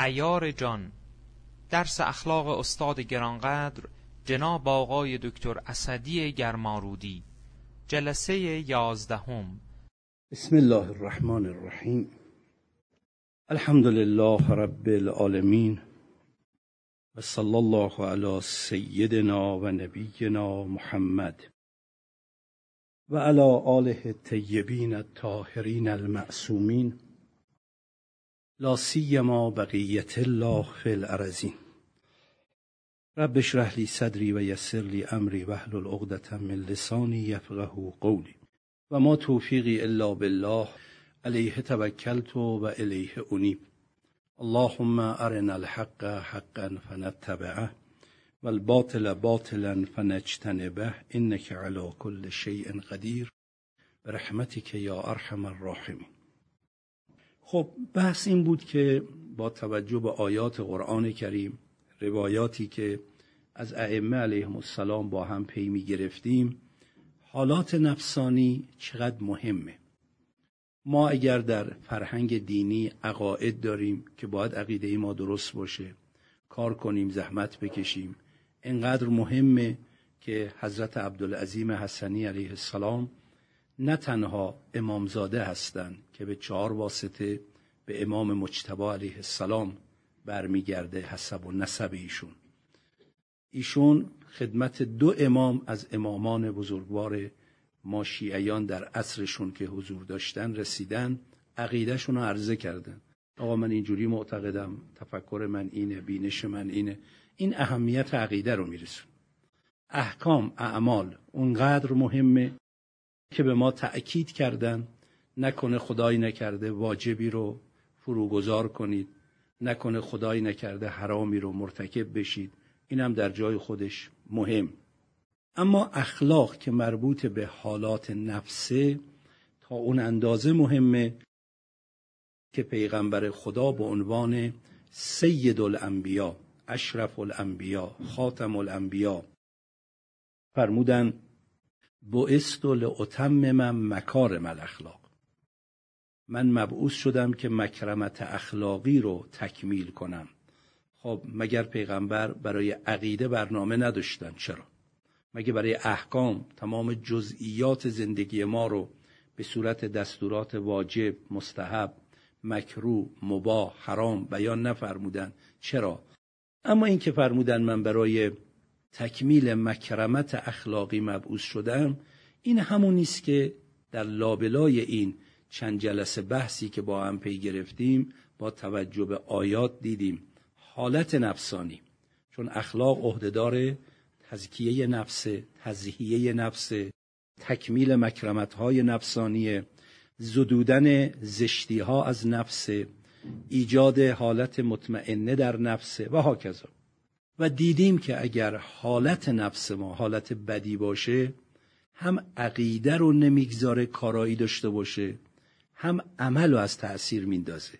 ایار جان درس اخلاق استاد گرانقدر جناب آقای دکتر اسدی گرمارودی. جلسه یازدهم. بسم الله الرحمن الرحیم. الحمد لله رب العالمین. و صلی الله علی سیدنا و نبینا محمد. و علی آله الطیبین الطاهرین المعصومین. لا سیما بقیت الله فی الارضین. رب اشرح لی صدری و یسر لی امری واحلل عقدة من لسانی یفقه قولی. و ما توفیقی الا بالله علیه توکلت و الیه انیب. اللهم ارنا الحق حقا فنتبعه والباطل باطلا فنجتنبه انك على كل شيء قدیر. برحمتك یا ارحم الراحمین. خب بحث این بود که با توجه به آیات قرآن کریم روایاتی که از ائمه علیهم السلام با هم پی می گرفتیم حالات نفسانی چقدر مهمه؟ ما اگر در فرهنگ دینی عقاید داریم که باید عقیده ما درست باشه کار کنیم زحمت بکشیم انقدر مهمه که حضرت عبدالعظیم حسنی علیه السلام نه تنها امامزاده هستند که به چهار واسطه به امام مجتبا علیه السلام برمیگرده حسب و نسب ایشون. ایشون خدمت دو امام از امامان بزرگوار ما شیعیان در عصرشون که حضور داشتن رسیدن عقیدهشون رو عرضه کردن. آقا من اینجوری معتقدم تفکر من اینه بینش من اینه. این اهمیت عقیده رو میرسون احکام اعمال اونقدر مهمه که به ما تأکید کردن نکنه خدایی نکرده واجبی رو فروگذار کنید نکنه خدایی نکرده حرامی رو مرتکب بشید. اینم در جای خودش مهم. اما اخلاق که مربوط به حالات نفسه تا اون اندازه مهمه که پیغمبر خدا به عنوان سید الانبیا اشرف الانبیا خاتم الانبیا فرمودن بعثت لاتمم مکارم الاخلاق من مبعوث شدم که مکرمت اخلاقی رو تکمیل کنم. خب مگر پیغمبر برای عقیده برنامه نداشتن؟ چرا؟ مگه برای احکام تمام جزئیات زندگی ما رو به صورت دستورات واجب مستحب مکروه مباه حرام بیان نفرمودن؟ چرا؟ اما اینکه فرمودن من برای تکمیل مکرمت اخلاقی مبعوث شدم این همون نیست که در لابلای این چند جلسه بحثی که با هم پی گرفتیم با توجه به آیات دیدیم. حالت نفسانی. چون اخلاق عهدهدار تزکیه نفس تزهیه نفس تکمیل مکرمت های نفسانی زدودن زشتی ها از نفس ایجاد حالت مطمئنه در نفس و هاکذا. و دیدیم که اگر حالت نفس ما حالت بدی باشه هم عقیده رو نمی‌گذاره کارایی داشته باشه هم عمل رو از تأثیر میندازه.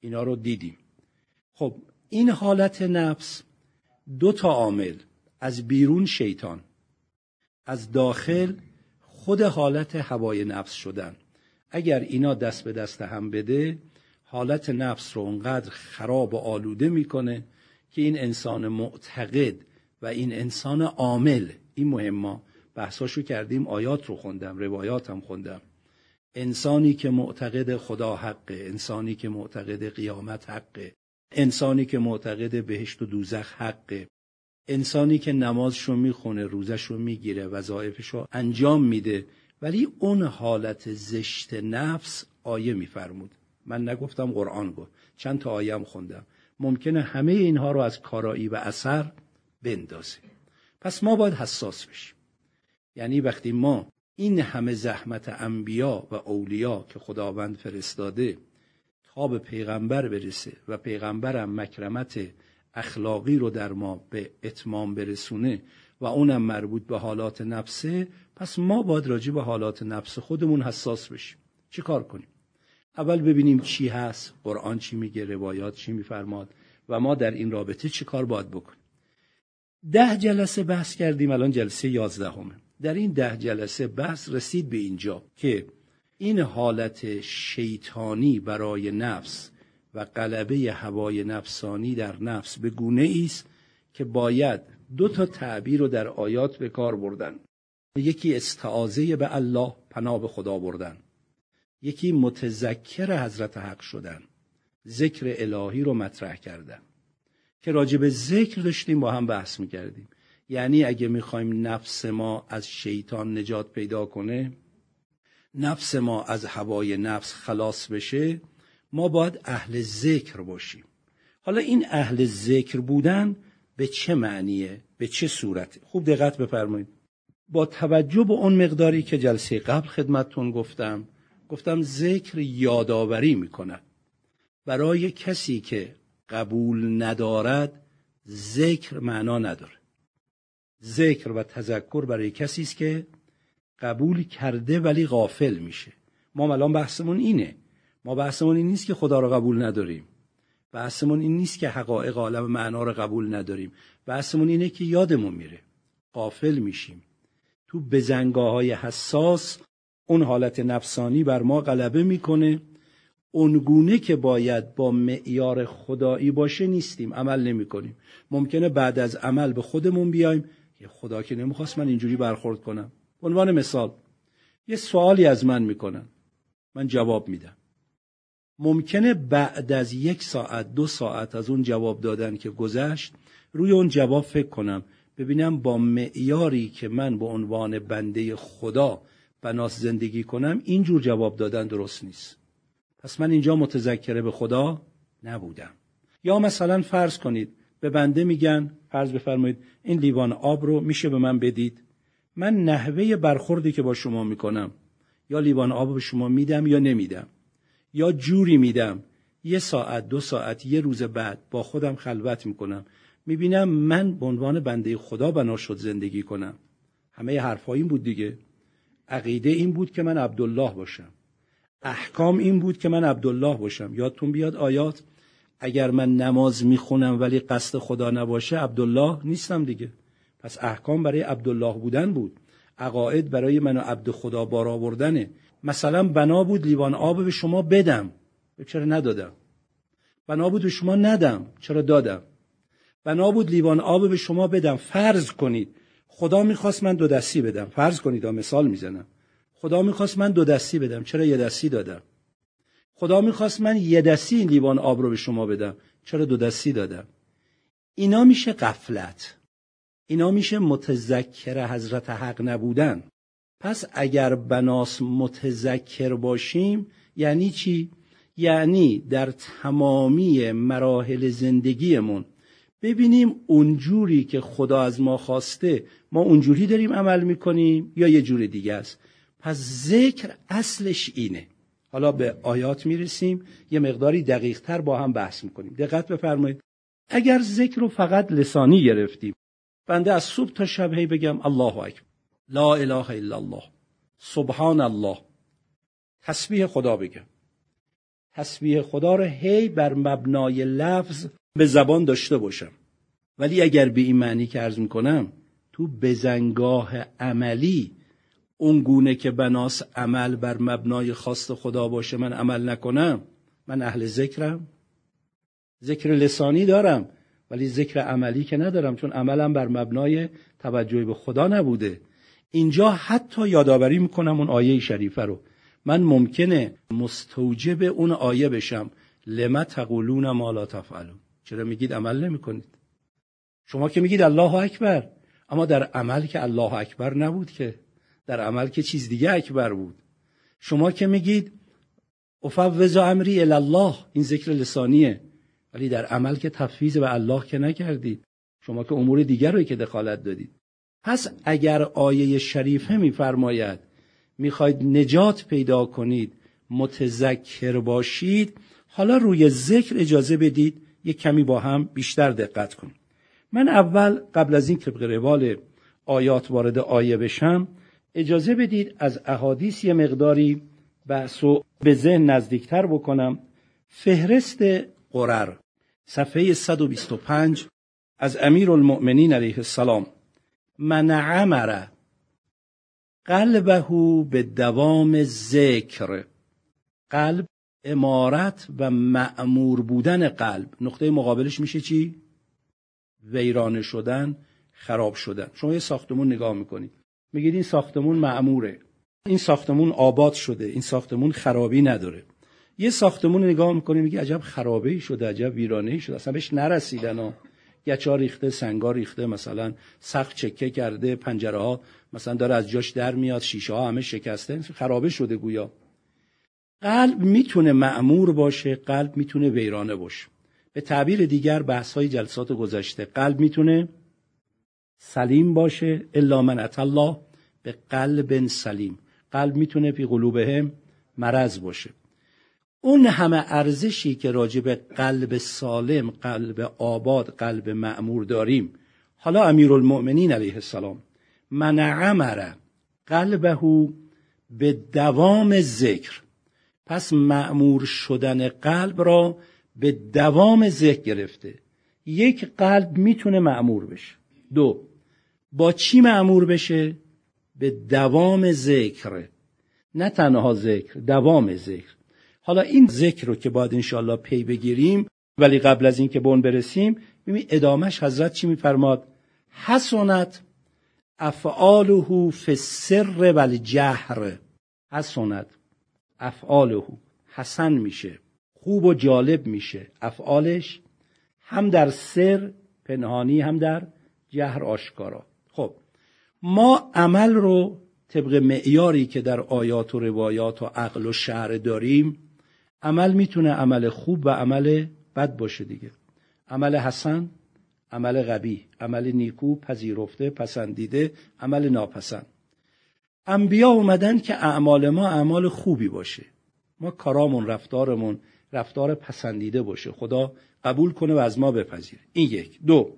اینا رو دیدیم. خب این حالت نفس دو تا عامل از بیرون شیطان از داخل خود حالت هوای نفس شدن. اگر اینا دست به دست هم بده حالت نفس رو اونقدر خراب و آلوده می‌کنه که این انسان معتقد و این انسان عامل این مهمه بحثاشو کردیم آیات رو خوندم روایات هم خوندم. انسانی که معتقد خدا حقه انسانی که معتقد قیامت حقه انسانی که معتقد بهشت و دوزخ حقه انسانی که نمازشو می‌خونه روزشو می‌گیره وظایفشو انجام میده ولی اون حالت زشت نفس آیه میفرمود. من نگفتم قرآن گفت. چند تا آیه هم خوندم. ممکنه همه اینها رو از کارایی و اثر بندازه. پس ما باید حساس بشیم. یعنی وقتی ما این همه زحمت انبیا و اولیا که خداوند فرستاده تا به پیغمبر برسه و پیغمبرم مکرمت اخلاقی رو در ما به اتمام برسونه و اونم مربوط به حالات نفسه پس ما باید راجع به حالات نفس خودمون حساس بشیم. چی کار کنیم؟ اول ببینیم چی هست قرآن چی میگه روایات چی میفرماد و ما در این رابطه چی کار باید بکنیم. ده جلسه بحث کردیم الان جلسه یازدهمه در این ده جلسه بحث رسید به اینجا که این حالت شیطانی برای نفس و قلبه هوای نفسانی در نفس به گونه است که باید دو تا تعبیر رو در آیات به کار بردن. یکی استعاذه به الله پناه به خدا بردن. یکی متذکر حضرت حق شدن. ذکر الهی رو مطرح کردن. که راجع به ذکر داشتیم با هم بحث می‌کردیم. یعنی اگه می‌خوایم نفس ما از شیطان نجات پیدا کنه نفس ما از هوای نفس خلاص بشه ما باید اهل ذکر باشیم. حالا این اهل ذکر بودن به چه معنیه؟ به چه صورته خوب دقت بفرمایید. با توجه به اون مقداری که جلسه قبل خدمتتون گفتم گفتم ذکر یادآوری می‌کند. برای کسی که قبول ندارد ذکر معنا نداره. ذکر و تذکر برای کسی است که قبول کرده ولی غافل میشه. ما الان بحثمون اینه. ما بحثمون این نیست که خدا رو قبول نداریم. بحثمون این نیست که حقایق عالم معنا رو قبول نداریم. بحثمون اینه که یادمون میره. غافل میشیم. تو بزنگاه های حساس اون حالت نفسانی بر ما غلبه می‌کنه. اونگونه که باید با معیار خدایی باشه نیستیم عمل نمی کنیم ممکنه بعد از عمل به خودمون بیایم. که خدا که نمی‌خواست من اینجوری برخورد کنم. عنوان مثال یه سوالی از من می‌کنن. من جواب میدم. ممکنه بعد از یک ساعت دو ساعت از اون جواب دادن که گذشت روی اون جواب فکر کنم. ببینم با معیاری که من به عنوان بنده خدا بناس زندگی کنم اینجور جواب دادن درست نیست. پس من اینجا متذکره به خدا نبودم. یا مثلا فرض کنید به بنده میگن فرض بفرمایید این لیوان آب رو میشه به من بدید؟ من نحوه برخوردی که با شما می‌کنم یا لیوان آب به شما میدم یا نمیدم؟ یا جوری میدم یه ساعت دو ساعت یه روز بعد با خودم خلوت می‌کنم. می‌بینم من به عنوان بنده خدا بنا شد زندگی کنم. همه حرفها این بود دیگه. عقیده این بود که من عبدالله باشم. احکام این بود که من عبدالله باشم. یادتون بیاد آیات؟ اگر من نماز می‌خونم ولی قصد خدا نباشه عبدالله نیستم دیگه. پس احکام برای عبدالله بودن بود. عقاید برای من و عبد خدا بار آوردنه. مثلا بنا بود لیوان آب به شما بدم. چرا ندادم؟ بنا بود به شما ندم. چرا دادم؟ بنا بود لیوان آب به شما بدم. فرض کنید. خدا می‌خواست من دو دستی بدم. فرض کنید مثال می‌زنم. خدا می‌خواست من دو دستی بدم. چرا یه دستی دادم؟ خدا می‌خواست من یه دستی این لیوان آب رو به شما بدم. چرا دو دستی دادم؟ اینا میشه قفلت اینا میشه متذکر حضرت حق نبودن. پس اگر بناس متذکر باشیم یعنی چی؟ یعنی در تمامی مراحل زندگیمون ببینیم اونجوری که خدا از ما خواسته ما اونجوری داریم عمل می‌کنیم یا یه جور دیگه است؟ پس ذکر اصلش اینه. حالا به آیات می‌رسیم یه مقداری دقیق تر با هم بحث می‌کنیم. دقت بفرمایید. اگر ذکر رو فقط لسانی گرفتیم بنده از صبح تا شب هی بگم الله اکبر لا اله الا الله سبحان الله. تسبیح خدا بگم. تسبیح خدا رو هی بر مبنای لفظ به زبان داشته باشم. ولی اگر به این معنی که عرض می‌کنم تو بزنگاه عملی اون گونه که بناس عمل بر مبنای خواست خدا باشه من عمل نکنم من اهل ذکرم. ذکر لسانی دارم ولی ذکر عملی که ندارم چون عملم بر مبنای توجه به خدا نبوده. اینجا حتی یادآوری می‌کنم اون آیه شریفه رو. من ممکنه مستوجب اون آیه بشم. لما تقولون ما لا تفعلون. چرا میگید عمل نمی‌کنید؟ شما که میگید الله اکبر. اما در عمل که الله اکبر نبود که در عمل که چیز دیگه اکبر بود. شما که میگید افوض امری الله این ذکر لسانیه. ولی در عمل که تفویض به الله که نکردید شما که امور دیگر رو که دخالت دادید. پس اگر آیه شریفه میفرماید می‌خواید نجات پیدا کنید متذکر باشید حالا روی ذکر اجازه بدید یک کمی با هم بیشتر دقت کنیم من اول قبل از این که روال آیات وارد آیه بشم اجازه بدید از احادیث یه مقداری بحث و به ذهن نزدیکتر بکنم. فهرست قرر صفحه 125 از امیر المؤمنین علیه السلام. من عمر قلبه به دوام ذکر قلب امارت و معمور بودن قلب. نقطه مقابلش میشه چی؟ ویرانه شدن خراب شدن. شما یه ساختمون نگاه می‌کنید. میگید این ساختمون معموره این ساختمون آباد شده. این ساختمون خرابی نداره. یه ساختمون نگاه می‌کنی میگه عجب خرابه ای شده عجب ویرانه ای شده. اصلا بهش نرسیدن و گچا ریخته سنگا ریخته مثلا سخت چکه کرده پنجره ها مثلا داره از جاش در میاد شیشه ها همه شکسته. خرابه شده گویا. قلب می‌تونه معمور باشه قلب می‌تونه ویرانه باشه. به تعبیر دیگر بحث های جلسات گذشته. قلب می‌تونه سلیم باشه. الا من الله به قلب سلیم. قلب می‌تونه فی قلوبهم مرض باشه. اون همه ارزشی که راجع به قلب سالم قلب آباد قلب معمور داریم. حالا امیرالمؤمنین علیه السلام. من عمر قلبه به دوام ذکر. پس معمور شدن قلب را به دوام ذکر گرفته. یک قلب می‌تونه معمور بشه. دو با چی معمور بشه؟ به دوام ذکر. نه تنها ذکر دوام ذکر. حالا این ذکر رو که باید انشاءالله پی بگیریم ولی قبل از اینکه به اون برسیم ببین ادامش حضرت چی میفرماد؟ حسنت افعاله فی السر و الجهر. حسنت افعاله حسن میشه. خوب و جالب میشه. افعالش هم در سر پنهانی هم در جهر آشکارا. خب ما عمل رو طبق معیاری که در آیات و روایات و عقل و شعر داریم عمل می‌تونه عمل خوب و عمل بد باشه دیگه. عمل حسن عمل قبی عمل نیکو پذیرفته پسندیده عمل ناپسند. انبیا اومدن که اعمال ما اعمال خوبی باشه. ما کارامون رفتارمون رفتار پسندیده باشه. خدا قبول کنه و از ما بپذیره. این یک. دو.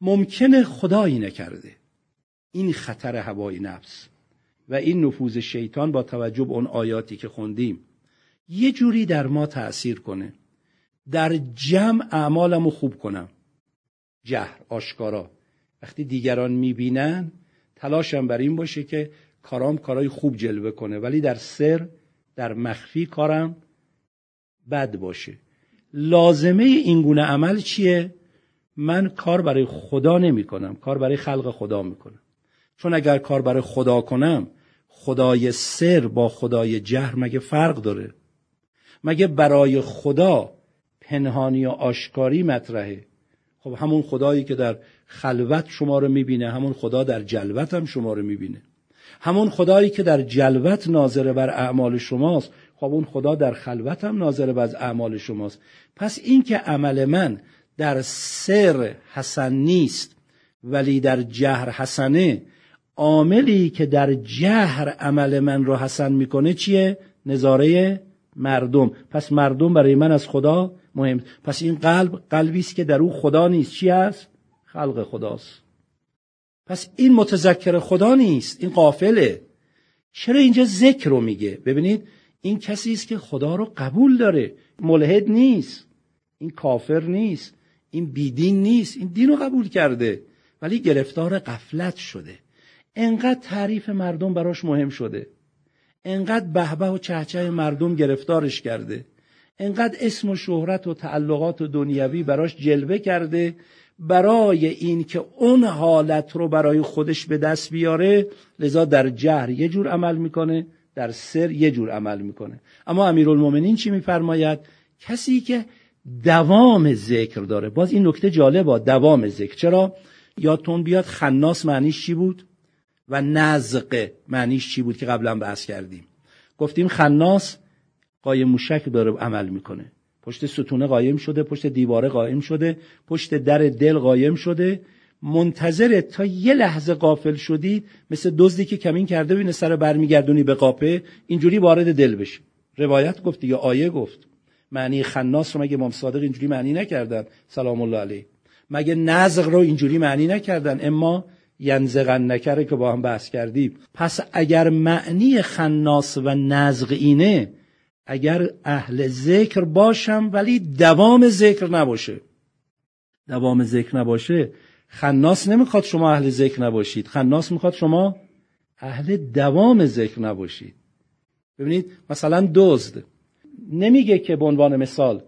ممکنه خدایی نکرده این خطر هوای نفس و این نفوذ شیطان با توجه به اون آیاتی که خوندیم یه جوری در ما تأثیر کنه. در جمع اعمالمو خوب کنم. جهر آشکارا. وقتی دیگران می‌بینن تلاشم بر این باشه که کارام کارای خوب جلوه کنه. ولی در سر در مخفی کارم بد باشه. لازمه این گونه عمل چیه؟ من کار برای خدا نمی کنم کار برای خلق خدا می‌کنم. چون اگر کار برای خدا کنم خدای سر با خدای جهر مگه فرق داره؟ مگه برای خدا پنهانی و آشکاری مطرحه؟ خب همون خدایی که در خلوت شما رو می‌بینه همون خدا در جلوت هم شما رو می‌بینه. همون خدایی که در جلوت ناظر بر اعمال شماست خب اون خدا در خلوت هم ناظر بر اعمال شماست. پس این که عمل من در سر حسن نیست ولی در جهر حسنه عاملی که در جهر عمل من رو حسن می‌کنه چیه؟ نظاره مردم. پس مردم برای من از خدا مهم. پس این قلب قلبی است که در او خدا نیست. چی است؟ خلق خداست. پس این متذکر خدا نیست. این قافله. چرا اینجا ذکر رو میگه؟ ببینید این کسی است که خدا رو قبول داره. ملحد نیست. این کافر نیست. این بیدین نیست. این دین رو قبول کرده. ولی گرفتار قفلت شده. انقدر تعریف مردم براش مهم شده. انقدر بهبه و چهچه مردم گرفتارش کرده. انقدر اسم و شهرت و تعلقات و دنیوی براش جلوه کرده. برای این که اون حالت رو برای خودش به دست بیاره لذا در جهر یه جور عمل می‌کنه. در سر یه جور عمل می‌کنه. اما امیرالمومنین چی میفرماید؟ کسی که دوام ذکر داره. باز این نکته جالبه دوام ذکر. چرا؟ یادتون بیاد خناس معنیش چی بود؟ و نزق معنیش چی بود که قبلا بحث کردیم؟ گفتیم خناس قایم موشک داره عمل می‌کنه. پشت ستونه قایم شده پشت دیواره قایم شده پشت در دل قایم شده. منتظر تا یه لحظه قافل شدید مثل دزدی که کمین کرده بینه سر برمیگردونی به قاپه اینجوری وارد دل بشه روایت گفت یا آیه گفت. معنی خناس رو مگه امام صادق اینجوری معنی نکردن؟ سلام الله علیه. مگه نزغ رو اینجوری معنی نکردن؟ اما ینزغن نکره که با هم بحث کردیم. پس اگر معنی خناس و نزغ اینه اگر اهل ذکر باشم ولی دوام ذکر نباشه. دوام ذکر نباشه خناس نمی‌خواد شما اهل ذکر نباشید. خناس می‌خواد شما اهل دوام ذکر نباشید. ببینید مثلا دزد. نمیگه که به عنوان مثال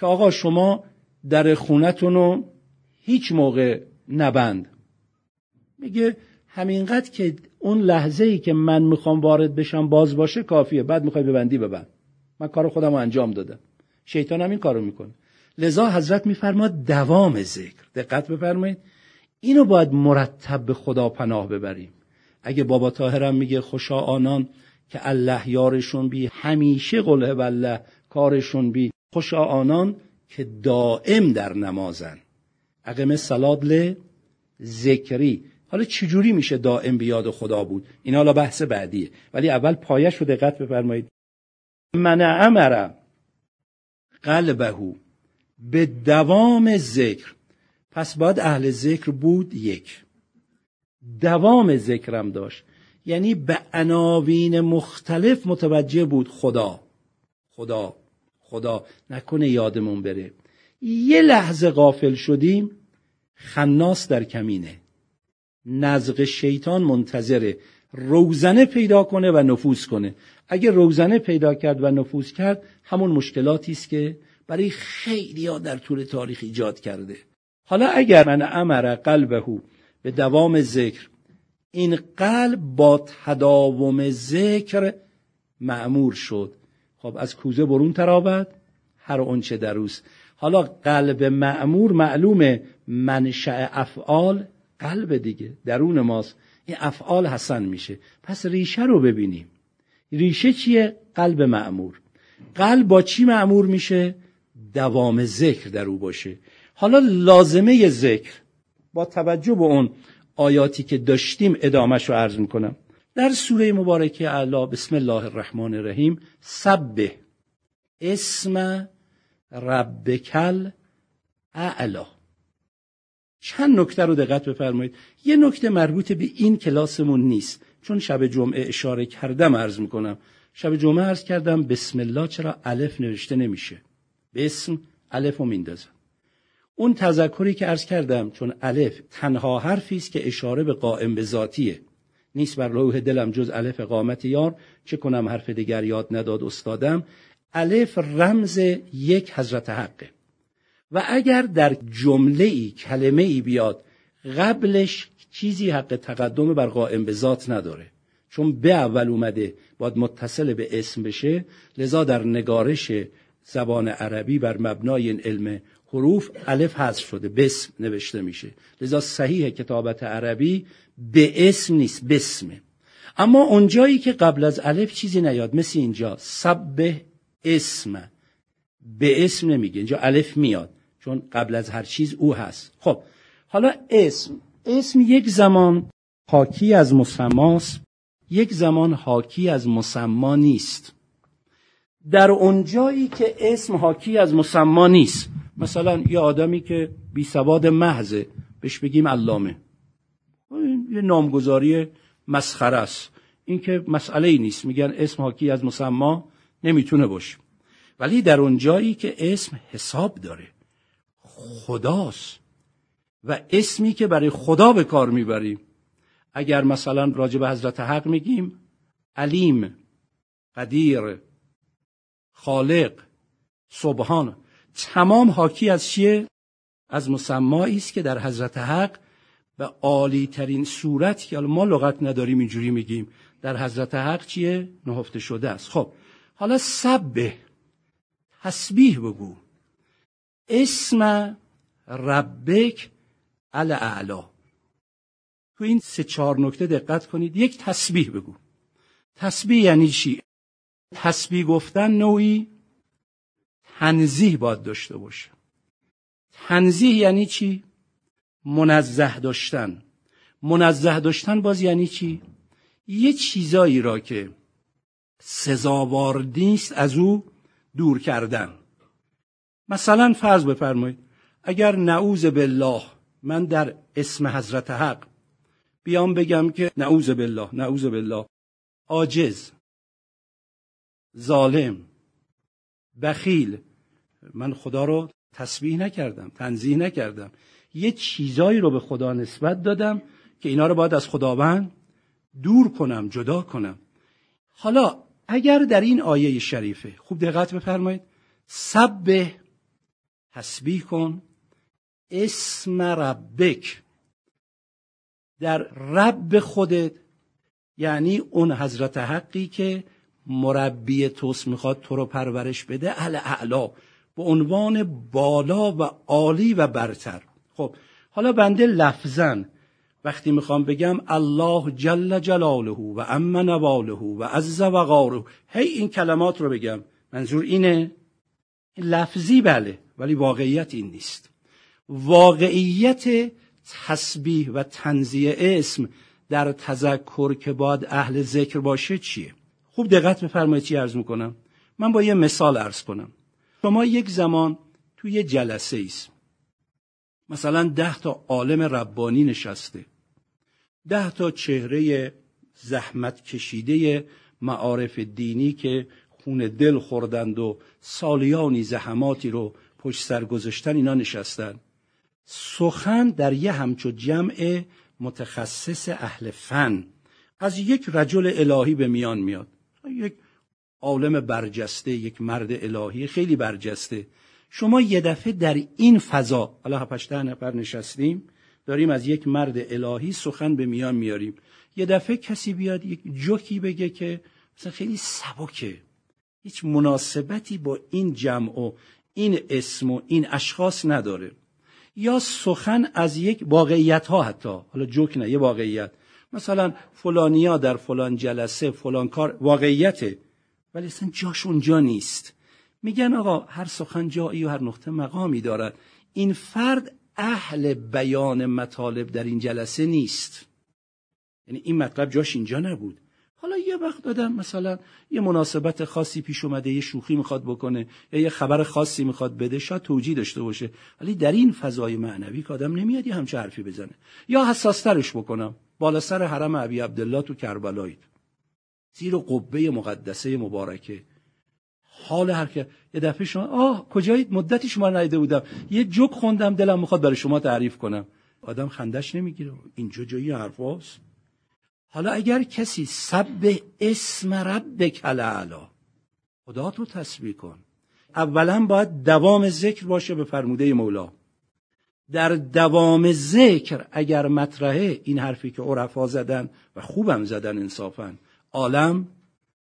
که آقا شما در خونتون رو هیچ موقع نبند. میگه همینقدر که اون لحظه ای که من می‌خوام وارد بشم باز باشه کافیه. بعد می‌خوای ببندی ببند. من کار خودم رو انجام دادم. شیطان هم این کارو می‌کنه. لذا حضرت میفرماد دوام ذکر. دقت بفرمایید. اینو باید مرتب به خدا پناه ببریم. اگه بابا طاهرم میگه خوشا آنان که الله یارشون بی همیشه قله بالله کارشون بی. خوشا آنان که دائم در نمازن. اقیم سلاد ل ذکری. حالا چجوری میشه دائم بیاد خدا بود؟ این حالا بحث بعدیه. ولی اول پایش رو دقت بفرمایید. من امر قلبه به دوام ذکر. پس باید اهل ذکر بود یک. دوام ذکرم داشت. یعنی به عناوین مختلف متوجه بود خدا. خدا. خدا. نکنه یادمون بره. یه لحظه غافل شدیم خناس در کمینه. نزغ شیطان منتظره. روزنه پیدا کنه و نفوذ کنه. اگه روزنه پیدا کرد و نفوذ کرد همون مشکلاتی است که برای خیلی ها در طول تاریخ ایجاد کرده. حالا اگر من امر قلبه به دوام ذکر این قلب با تداوم ذکر معمور شد. خب از کوزه برون ترابد هر اونچه دروست حالا قلب معمور معلومه منشأ افعال قلب دیگه درون ماست. این افعال حسن میشه. پس ریشه رو ببینیم. ریشه چیه؟ قلب معمور قلب با چی معمور میشه؟ دوام ذکر در او باشه. حالا لازمه ذکر با توجه به اون آیاتی که داشتیم ادامش رو عرض می‌کنم. در سوره مبارکه اعلا بسم الله الرحمن الرحیم سبه اسم ربکل اعلا چند نکته رو دقت بفرمایید. یه نکته مربوط به این کلاسمون نیست چون شب جمعه اشاره کردم عرض می‌کنم. شب جمعه عرض کردم بسم الله چرا الف نوشته نمیشه؟ به اسم الف رو میندازم اون تذکری که عرض کردم چون الف تنها حرفی است که اشاره به قائم به ذاتیه. نیست بر روح دلم جز الف قامت یار. چه کنم حرف دیگر یاد نداد استادم. الف رمز یک حضرت حقه. و اگر در جمله ای کلمه ای بیاد قبلش چیزی حق تقدم بر قائم به ذات نداره. چون به اول اومده باید متصل به اسم بشه. لذا در نگارش زبان عربی بر مبنای این علم حروف الف حذف شده بسم نوشته میشه. لذا صحیح کتابت عربی به اسم نیست بسمه اما اونجایی که قبل از الف چیزی نیاد مثل اینجا سب اسم. به اسم نمیگه اینجا الف میاد چون قبل از هر چیز او هست. خب حالا اسم. اسم یک زمان حاکی از مسماست یک زمان حاکی از مسما نیست. در اونجایی که اسم حاکی از مسما نیست مثلا یه آدمی که بی سواد محضه بهش بگیم علامه. یه نامگذاری مسخره است. این که مسئله ای نیست. میگن اسم حاکی از مسما نمی‌تونه باشه. ولی در اون جایی که اسم حساب داره خداست. و اسمی که برای خدا به کار می‌بریم اگر مثلا راجع به حضرت حق میگیم علیم قدیر خالق سبحان تمام حاکی از چیه؟ از مسمایی است که در حضرت حق به عالی ترین صورت که ما لغت نداریم اینجوری میگیم در حضرت حق چیه؟ نهفته شده است. خب حالا سبه تسبیح بگو. اسم ربک الاعلا. تو این سه چهار نکته دقت کنید. یک تسبیح بگو. تسبیح یعنی چی؟ تسبیح گفتن نوعی تنزیه باید داشته باشه. تنزیه یعنی چی؟ منزه داشتن. منزه داشتن باز یعنی چی؟ یه چیزایی را که سزاوار نیست از او دور کردن. مثلا فرض بفرمایید اگر نعوذ بالله من در اسم حضرت حق بیام بگم که نعوذ بالله نعوذ بالله عاجز ظالم بخیل. من خدا رو تسبیح نکردم تنظیح نکردم. یه چیزایی رو به خدا نسبت دادم که اینا رو باید از خداوند دور کنم جدا کنم. حالا اگر در این آیه شریفه خوب دقت بفرمایید. سب تسبیح کن. اسم ربک. در رب خودت یعنی اون حضرت حقی که مربی توست می‌خواد تو رو پرورش بده اهل اعلا. به عنوان بالا و عالی و برتر. خب حالا بنده لفظن وقتی می‌خوام بگم الله جل جلاله و ام نواله و عز و غاره. هی این کلمات رو بگم. منظور اینه؟ لفظی بله ولی واقعیت این نیست. واقعیت تسبیح و تنزیه اسم در تذکر که باید اهل ذکر باشه چیه؟ خوب دقت بفرمایید چی عرض می‌کنم. من با یه مثال عرض کنم. شما یک زمان توی یه جلسه ایست. مثلا ده تا عالم ربانی نشسته. ده تا چهره زحمت کشیده معارف دینی که خون دل خوردند و سالیانی زحماتی رو پشت سر گذاشتن اینا نشستن. سخن در یه همچو جمع متخصص اهل فن. از یک رجل الهی به میان میاد. یک عالم برجسته یک مرد الهی خیلی برجسته. شما یه دفعه در این فضا حالا هفتش نفر نشستیم داریم از یک مرد الهی سخن به میان میاریم. یه دفعه کسی بیاد یک جوکی بگه که مثلا خیلی سبکه. هیچ مناسبتی با این جمع و این اسم و این اشخاص نداره. یا سخن از یک واقعیت ها حتی. حالا جوک نه یه واقعیت. مثلا فلانیا در فلان جلسه فلان کار واقعیته. ولی اصلا جاش اونجا نیست. میگن آقا هر سخن جایی و هر نقطه مقامی دارد. این فرد اهل بیان مطالب در این جلسه نیست. یعنی این مطلب جاش اینجا نبود. حالا یه وقت دادم مثلا یه مناسبت خاصی پیش اومده یه شوخی می‌خواد بکنه یا یه خبر خاصی می‌خواد بده شاید توجیه داشته باشه. ولی در این فضای معنوی که آدم نمیاد یه همچه حرفی بزنه. یا حساسترش بکنم. بالا سر حرم ابی عبدالله تو کربلایید زیر قبه مقدسه مبارکه. حال هر که یه دفعه شما آه کجایید؟ مدتی شما ندیده بودم. یه جوک خوندم دلم می‌خواد برای شما تعریف کنم. آدم خندش نمی‌گیره. اینجا جایی حرفاست. حالا اگر کسی سب اسم ربک الاعلا خدا تو تسبیح کن. اولا باید دوام ذکر باشه به فرموده مولا. در دوام ذکر اگر مطرحه این حرفی که عرفا زدن و خوبم زدن انصافا عالم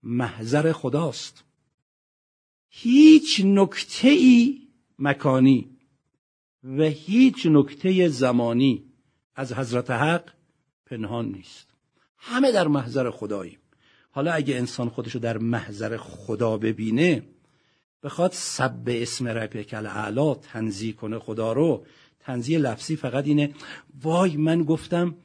محضر خداست. هیچ نکته ای مکانی و هیچ نکته زمانی از حضرت حق پنهان نیست. همه در محضر خداییم. حالا اگه انسان خودشو در محضر خدا ببینه بخواد سب اسم ربک الاعلا تنزیه کنه خدا رو تنزیه لفظی فقط اینه وای من گفتم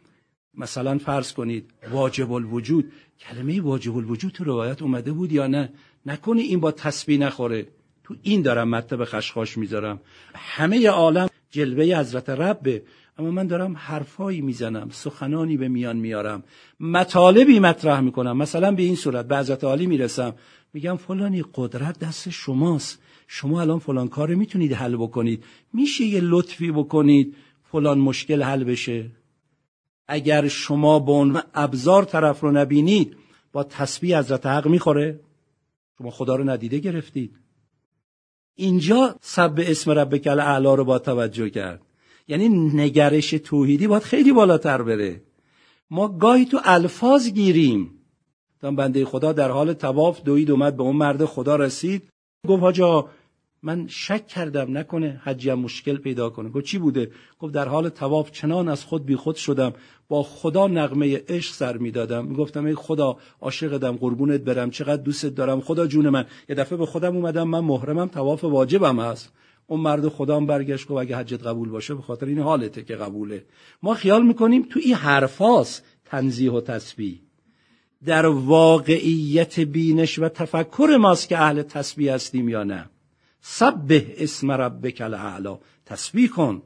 مثلا فرض کنید واجب الوجود کلمه واجب الوجود تو روایت اومده بود یا نه؟ نکنی این با تسبیح نخوره. تو این دارم مطلب خشخاش می‌ذارم. همه عالم جلوه حضرت ربه اما من دارم حرفایی می‌زنم سخنانی به میان میارم. مطالبی مطرح می‌کنم. مثلا به این صورت به حضرت عالی می‌رسم. میگم فلانی قدرت دست شماست. شما الان فلان کار می‌تونید حل بکنید. میشه یه لطفی بکنید فلان مشکل حل بشه. اگر شما به عنوان ابزار طرف رو نبینید با تسبیح حضرت حق می‌خوره. شما خدا رو ندیده گرفتید. اینجا سب اسم ربک الاعلا رو با توجه کرد. یعنی نگرش توحیدی باید خیلی بالاتر بره. ما گاهی تو الفاظ گیریم. تا بنده خدا در حال تواف دوید اومد به اون مرد خدا رسید. گفت حاجا من شک کردم نکنه حجیم مشکل پیدا کنه. گفت چی بوده؟ گفت در حال تواف چنان از خود بی خود شدم با خدا نغمه عشق سر می‌دادم. می‌گفتم ای خدا عاشقتم قربونت برم چقدر دوستت دارم. خدا جون من یه دفعه به خودم اومدم من محرمم تواف واجبم هست. اون مرد خدام برگشت گفت اگه حجت قبول باشه به خاطر این حالته که قبوله. ما خیال می‌کنیم تو این حرفاس تنزیه و تسبیح. در واقعیت بینش و تفکر ماست که اهل تسبیح هستیم یا نه. سبه اسم ربک الاعلا تسبیح کن.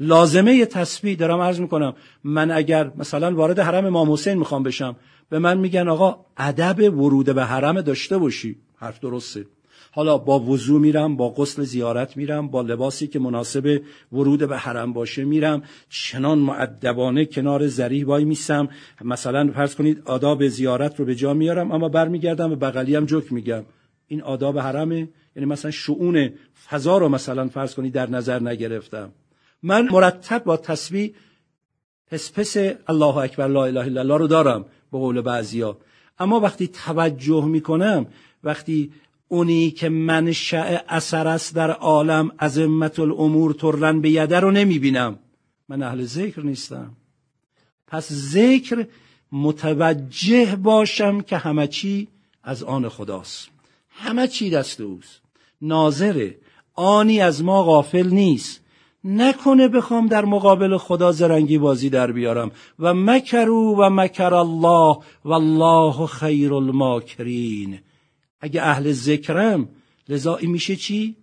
لازمه تسبیح دارم عرض می‌کنم. من اگر مثلا وارد حرم امام حسین می‌خوام بشم به من میگن آقا ادب ورود به حرم داشته باشی. حرف درسته. حالا با وضو میرم با غسل زیارت میرم با لباسی که مناسب ورود به حرم باشه میرم. چنان معدبانه کنار زری وای میسم. مثلا فرض کنید آداب زیارت رو به جا میارم اما برمیگردم به بغلیم جوک میگم. این آداب حرمه. یعنی مثلا شعون فضا رو مثلا فرض کنید در نظر نگرفتم. من مرتب با تسبیح پس پس الله اکبر لا اله الا الله رو دارم به قول بعضیا. اما وقتی توجه می‌کنم وقتی اونی که منشأ اثر است در عالم عظمت الامور ترن به یده رو نمی‌بینم. من اهل ذکر نیستم. پس ذکر متوجه باشم که همه چی از آن خداست. همه چی دست اوست. ناظره. آنی از ما غافل نیست. نکنه بخوام در مقابل خدا زرنگی بازی در بیارم. و مکرو و مکر الله و الله خیر الماکرین. اگه اهل ذکرم لذا میشه چی؟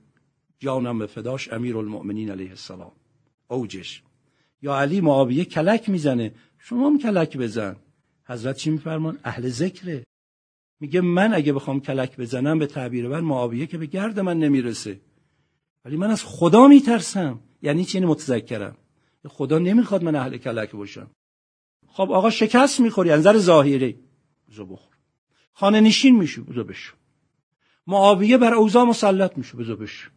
جانم به فداش امیر المؤمنین علیه السلام. اوجش. یا علی معاویه کلک می‌زنه. شما هم کلک بزن. حضرت چی میفرمان؟ اهل ذکره. میگه من اگه بخوام کلک بزنم به تعبیر من معاویه که به گرد من نمی‌رسه. ولی من از خدا میترسم. یعنی چی؟ متذکرم. خدا نمی‌خواد من اهل کلک باشم. خب آقا شکست می‌خوری نظر ظاهری. بذار بخور. خانه نشین میشو بذار بشو. معاویه بر اوضاع مسلط میشه بذار بشو.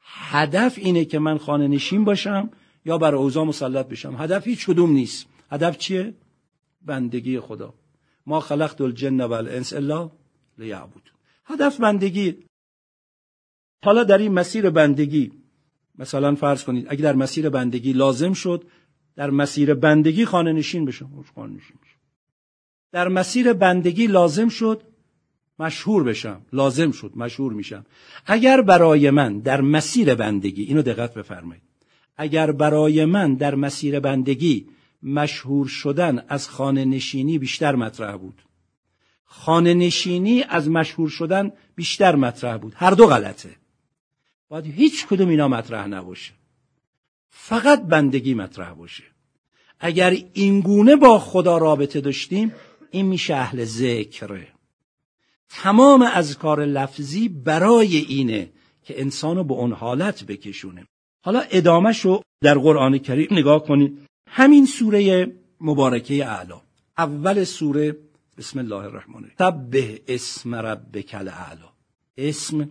هدف اینه که من خانه نشین باشم یا بر اوضاع مسلط بشم. هدف هیچ کدوم نیست. هدف چیه؟ بندگی خدا. ما خلقت الجن و الانس الا لیعبود هدف بندگی. حالا در این مسیر بندگی مثلا فرض کنید اگه در مسیر بندگی لازم شد در مسیر بندگی خانه نشین بشم خانه نشین بشم در مسیر بندگی لازم شد مشهور بشم لازم شد مشهور میشم. اگر برای من در مسیر بندگی اینو دقت بفرمایید. اگر برای من در مسیر بندگی مشهور شدن از خانه نشینی بیشتر مطرح بود. خانه نشینی از مشهور شدن بیشتر مطرح بود. هر دو غلطه. باید هیچ کدوم اینا مطرح نباشه. فقط بندگی مطرح باشه. اگر اینگونه با خدا رابطه داشتیم این میشه اهل ذکره تمام اذکار لفظی برای اینه که انسانو به اون حالت بکشونه. حالا ادامش رو در قرآن کریم نگاه کنید. همین سوره مبارکه اعلا. اول سوره بسم الله الرحمن الرحیم. تبه اسم ربک الاعلا. اسم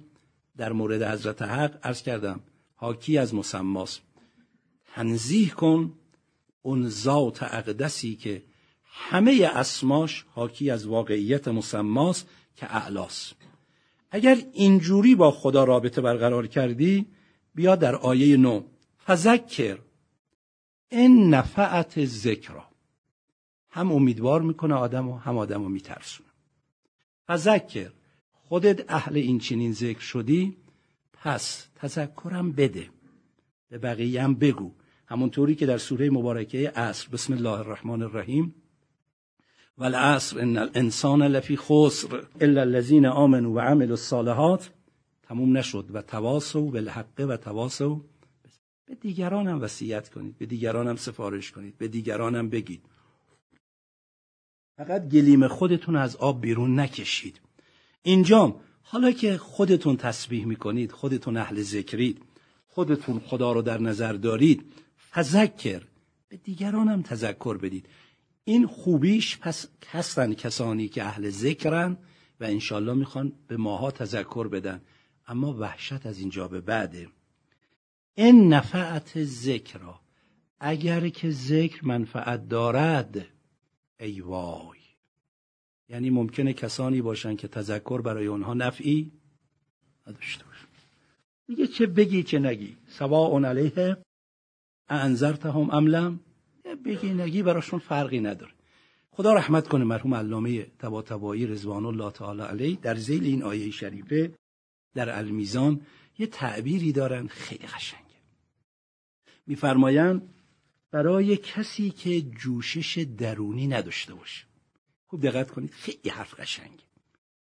در مورد حضرت حق عرض کردم. حاکی از مسماست. تنزیح کن اون ذات اقدسی که همه اسماش حاکی از واقعیت مسماست که اعلاست. اگر اینجوری با خدا رابطه برقرار کردی بیا در آیه نو. فذکر. این نفعت ذکر هم امیدوار می‌کنه آدم و هم آدم رو میترسونه. فذکر. خودت اهل این چنین ذکر شدی پس تذکرم بده. به بقیه هم بگو. همونطوری که در سوره مبارکه عصر. بسم الله الرحمن الرحیم. والعصر ان الانسان لفی خسر الا الذين آمنوا و عملوا الصالحات. تموم نشد. و تواصوا بالحق و تواصوا به دیگران هم وصیت کنید به دیگران هم سفارش کنید به دیگران هم بگید. فقط گلیم خودتون از آب بیرون نکشید. اینجام حالا که خودتون تسبیح می‌کنید خودتون اهل ذکرید خودتون خدا رو در نظر دارید فذکر به دیگران هم تذکر بدید. این خوبیش پس هستن کسانی که اهل ذکرن و انشالله می‌خوان به ماها تذکر بدن. اما وحشت از اینجا به بعده. این نفعت ذکر اگر که ذکر منفعت دارد ای وای. یعنی ممکنه کسانی باشن که تذکر برای اونها نفعی نداشته باشن. میگه چه بگی چه نگی. سواء علیه انذرتهم ام لم؟ بگی نگی براشون فرقی نداره. خدا رحمت کنه مرحوم علامه طباطبایی رضوان الله تعالی علیه در زیل این آیه شریفه در المیزان یه تعبیری دارن. خیلی قشنگه. میفرمایند برای کسی که جوشش درونی نداشته باشه. خوب دقت کنید. خیلی حرف قشنگه.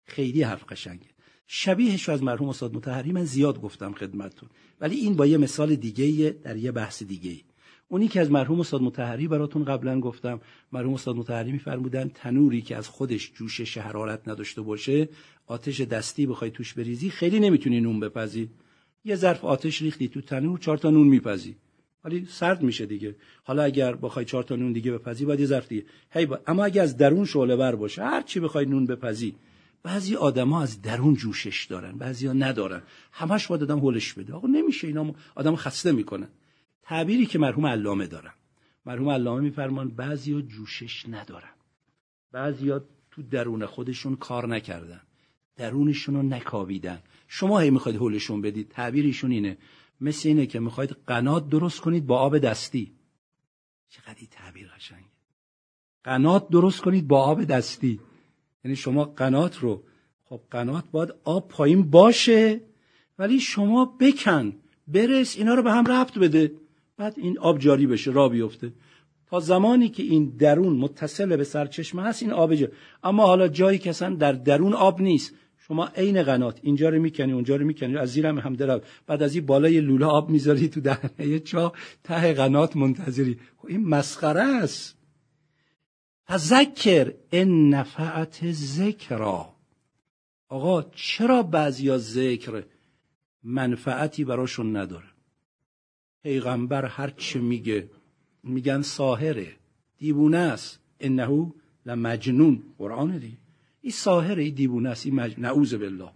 خیلی حرف قشنگه. شبیهش از مرحوم استاد متحری من زیاد گفتم خدمتتون. ولی این با یه مثال دیگه در یه بحث دیگه اونی که از مرحوم استاد متحری براتون قبلا گفتم. مرحوم استاد متحری میفرمودن تنوری که از خودش جوشش حرارت نداشته باشه آتش دستی بخوای توش بریزی خیلی نمی‌تونی نون بپزی. یه ظرف آتش ریختی تو تنور چهار تا نون میپزی. ولی سرد میشه دیگه. حالا اگر بخوای چهار تا نون دیگه بپزی باید یه ظرف دیگه. هی با... اما اگه از درون شعله بر باشه هر چی بخوای نون بپزی. بعضی آدما از درون جوشش دارن بعضیا ندارن. همش باید آدم هولش بده. آقا نمیشه اینا آدم خسته می‌کنن تعبیری که مرحوم علامه دارن. مرحوم علامه میفرمان بعضیا جوشش ندارن. بعضیا تو درون خودشون کار نکردن. درونشون رو نکاویدن شما هی می‌خواید هولشون بدید. تعبیرشون اینه. مثل اینه که می‌خواید قنات درست کنید با آب دستی. چقدر این تعبیر قشنگ قنات درست کنید با آب دستی. یعنی شما قنات رو خب قنات باید آب پایین باشه ولی شما بکن برس اینا رو به هم ربط بده. بعد این آب جاری بشه را بیفته. تا زمانی که این درون متصل به سرچشمه هست این آب جا. اما حالا جایی که در درون آب نیست. شما عین قنات اینجا رو می‌کنی اونجا رو می‌کنی از زیرم هم درب بعد از این بالای لوله آب می‌ذاری تو دهنه چا ته قنات منتظری. خب این مسخره است. فذکر ان نفعت ذکرا آقا چرا بعضیا ذکر منفعتی براشون نداره؟ پیغمبر هر چه میگه. میگن ساهره. دیوونه است. انه لمجنون. قرآن دی. این ساهره این دیوونه است. این مج... نعوذ بالله.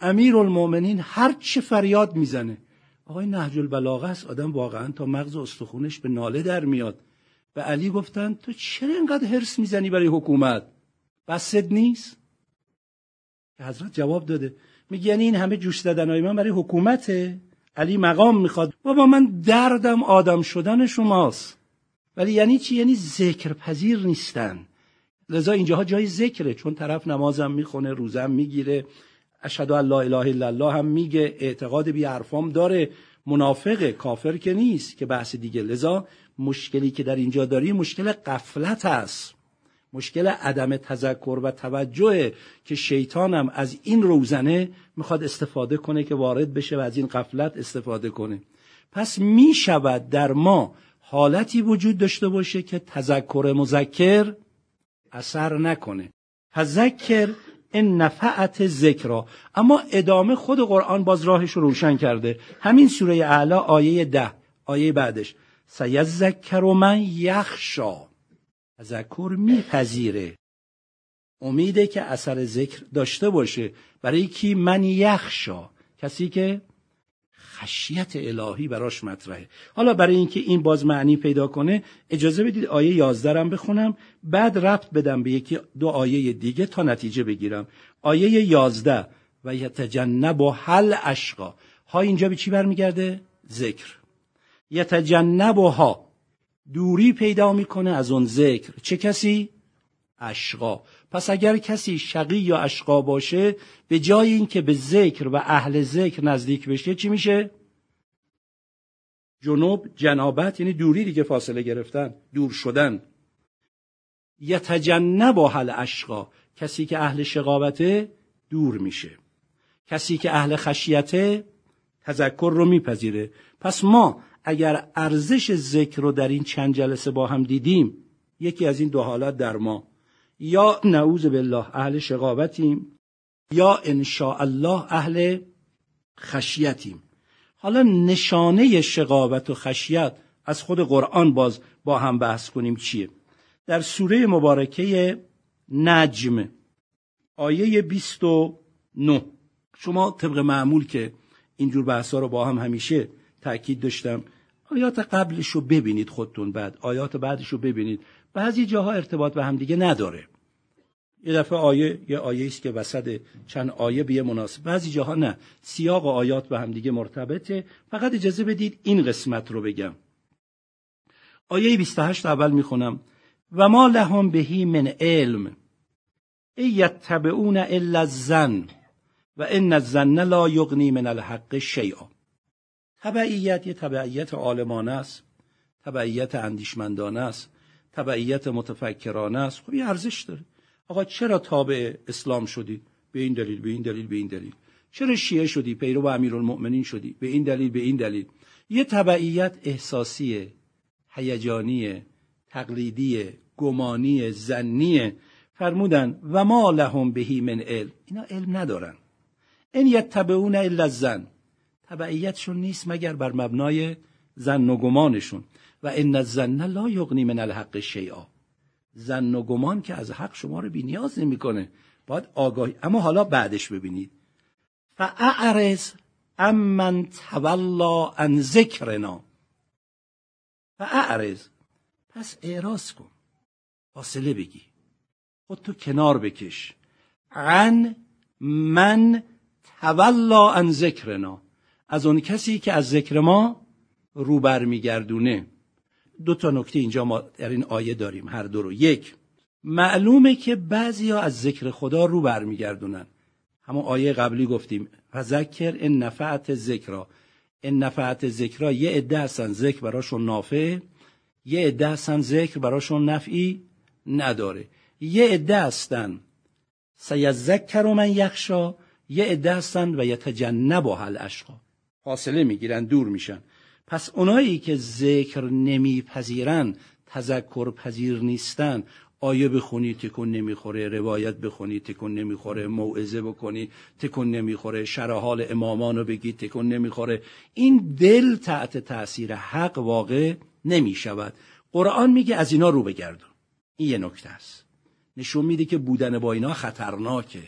امیر المومنین هر چه فریاد می‌زنه. آقای نهج البلاغه است. آدم واقعا تا مغز استخونش به ناله در میاد. به علی گفتن تو چرا اینقدر حرس می‌زنی برای حکومت؟ بسد نیست؟ حضرت جواب داده. میگه یعنی این همه جوش های من برای حکومته؟ علی مقام می‌خواد بابا من دردم آدم شدن شماست. ولی یعنی چی؟ یعنی ذکر پذیر نیستن. لذا اینجاها جای ذکره چون طرف نمازم می‌خونه روزم می‌گیره اشهد ان لا اله الا الله هم میگه اعتقاد بی حرفام داره. منافق کافر که نیست که بحث دیگه. لذا مشکلی که در اینجا داری مشکل قفلت است. مشکل عدم تذکر و توجه که شیطانم از این روزنه می‌خواد استفاده کنه که وارد بشه و از این قفلت استفاده کنه. پس می‌شود در ما حالتی وجود داشته باشه که تذکر مذکر اثر نکنه. تذکر این نفعت ذکر اما ادامه خود قرآن باز راهش رو روشن کرده. همین سوره اعلا آیه ده آیه بعدش. سیذکر من یخشا. تذکر میپذیره. امیده که اثر ذکر داشته باشه. برای کی؟ من یخشا. کسی که خشیت الهی براش مطرحه. حالا برای اینکه این باز معنی پیدا کنه اجازه بدید آیه 11 هم بخونم. بعد ربط بدم به یکی دو آیه دیگه تا نتیجه بگیرم. آیه 11 و یتجنب و حل اشقا. ها اینجا به چی برمیگرده؟ ذکر. یتجنب ها دوری پیدا می‌کنه از اون ذکر. چه کسی? اشقا. پس اگر کسی شقی یا اشقا باشه به جای اینکه به ذکر و اهل ذکر نزدیک بشه چی میشه؟ جنوب جنابت یعنی دوری دیگه فاصله گرفتن دور شدن. یتجنب حل اشقا. کسی که اهل شقاوته دور میشه. کسی که اهل خشیته تذکر رو میپذیره. پس ما اگر ارزش ذکر رو در این چند جلسه با هم دیدیم یکی از این دو حالت در ما یا نعوذ بالله اهل شقاوتیم یا انشاء الله اهل خشیتیم. حالا نشانه شقاوت و خشیت از خود قرآن باز با هم بحث کنیم چیه؟ در سوره مبارکه نجم آیه 29 شما طبق معمول که اینجور بحثا رو با هم همیشه تاکید داشتم آیات قبلش رو ببینید خودتون بعد. آیات بعدش رو ببینید. بعضی جاها ارتباط به هم دیگه نداره. یه دفعه آیه یه آیه است که وسط چند آیه به مناسب بعضی جاها نه. سیاق آیات به هم دیگه مرتبطه. فقط اجازه بدید این قسمت رو بگم. آیه 28 اول می‌خونم. و ما لهم بهی من علم. ای یتبعون الا الزن و ان الزن لا یغنی من الحق شیئا. تبعیت یه تبعیت عالمانه است. تبعیت اندیشمندانه است. تبعیت متفکرانه است. خب یه ارزش داره. آقا چرا تابع اسلام شدی؟ به این دلیل به این دلیل به این دلیل. چرا شیعه شدی؟ پیرو امیرالمؤمنین شدی؟ به این دلیل به این دلیل. یه تبعیت احساسیه هیجانی تقلیدی گمانی زنی فرمودن و ما لهم بهی من علم. اینا علم ندارن. این یتبعون الا الزن تبعیتشون نیست مگر بر مبنای زن و گمانشون. و ان الزن لا یغنی من الحق شیئا. زن و گمان که از حق شما رو بینیاز نمی‌کنه. باید آگاهی اما حالا بعدش ببینید. فاعرض امن تولا عن ذکرنا. فاعرض. پس اعراض کن. فاصله بگی. خودتو کنار بکش. عن من تولا عن ذکرنا. از اون کسی که از ذکر ما رو برمیگردونه دو تا نکته اینجا ما در این آیه داریم. هر دو رو. یک معلومه که بعضی ها از ذکر خدا رو برمیگردونن همون آیه قبلی گفتیم فذکر ان نفعت ذکرا ان نفعت ذکرا یه عده هستن. ذکر براشون نافع یه عده هستن ذکر براشون نفعی نداره. یه عده هستن سیذکر من یخشا. یه عده هستن و یتجنبها الاشقا. فاصله می‌گیرن دور میشن. پس اونایی که ذکر نمیپذیرن تذکر پذیر نیستن. آیه بخونی تکون نمی‌خوره روایت بخونی تکون نمی‌خوره موعظه بکنی تکون نمی‌خوره شرح حال امامان رو بگی تکون نمی‌خوره. این دل تحت تاثیر حق واقع نمی‌شود. قرآن میگه از اینا رو بگردون. این یه نکته است. نشون میده که بودن با اینها خطرناکه.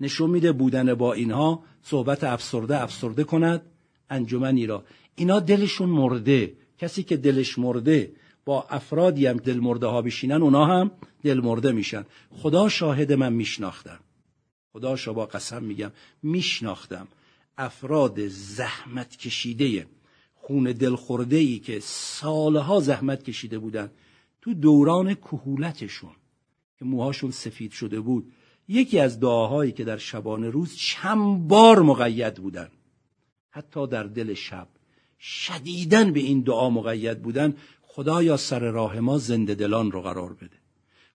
نشون میده بودن با اینها صحبت افسرده افسرده کند. انجمنی را. اینا دلشون مرده. کسی که دلش مرده با افرادی هم دل مرده ها بشینن اونا هم دل مرده میشن. خدا شاهد من میشناختم. خدا شا با قسم میگم میشناختم. افراد زحمت کشیده خون دل خورده ای که سالها زحمت کشیده بودن. تو دوران کهولتشون که موهاشون سفید شده بود یکی از دعاهایی که در شبانه روز چند بار مقید بودن. حتی در دل شب شدیدن به این دعا مقید بودن خدایا سر راه ما زنده دلان رو قرار بده.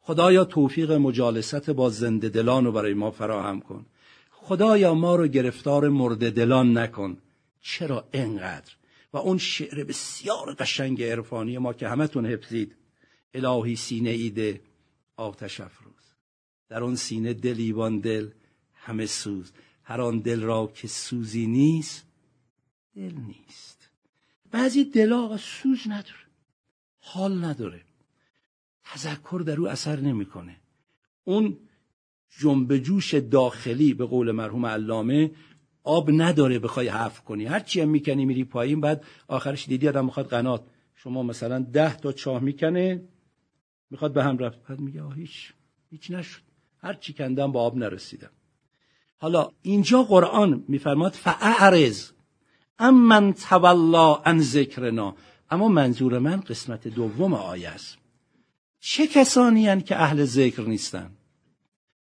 خدایا توفیق مجالست با زنده دلان رو برای ما فراهم کن. خدایا ما رو گرفتار مرده دلان نکن. چرا انقدر و اون شعر بسیار قشنگ عرفانی ما که همتون حفظید. الهی سینه ایده آتش افروز. در اون سینه دلیوان دل همه سوز. هر آن دل را که سوزی نیست دل نیست. بعضی دلا سوز نداره. حال نداره. تذکر در او اثر نمی‌کنه. اون جنب جوش داخلی به قول مرحوم علامه آب نداره بخوای حف کنی. هر چی می‌کنی میری پایین بعد آخرش دیدی آدم می‌خواد قنات. شما مثلا ده تا چاه می‌کنه می‌خواد به هم رفت. بعد میگه هیچ هیچ نشد. هر چی کندم با آب نرسیدم. حالا اینجا قرآن میفرماد فاعرض من تولا عن ذکرنا اما منظور من قسمت دوم آیه است چه کسانی هن که اهل ذکر نیستن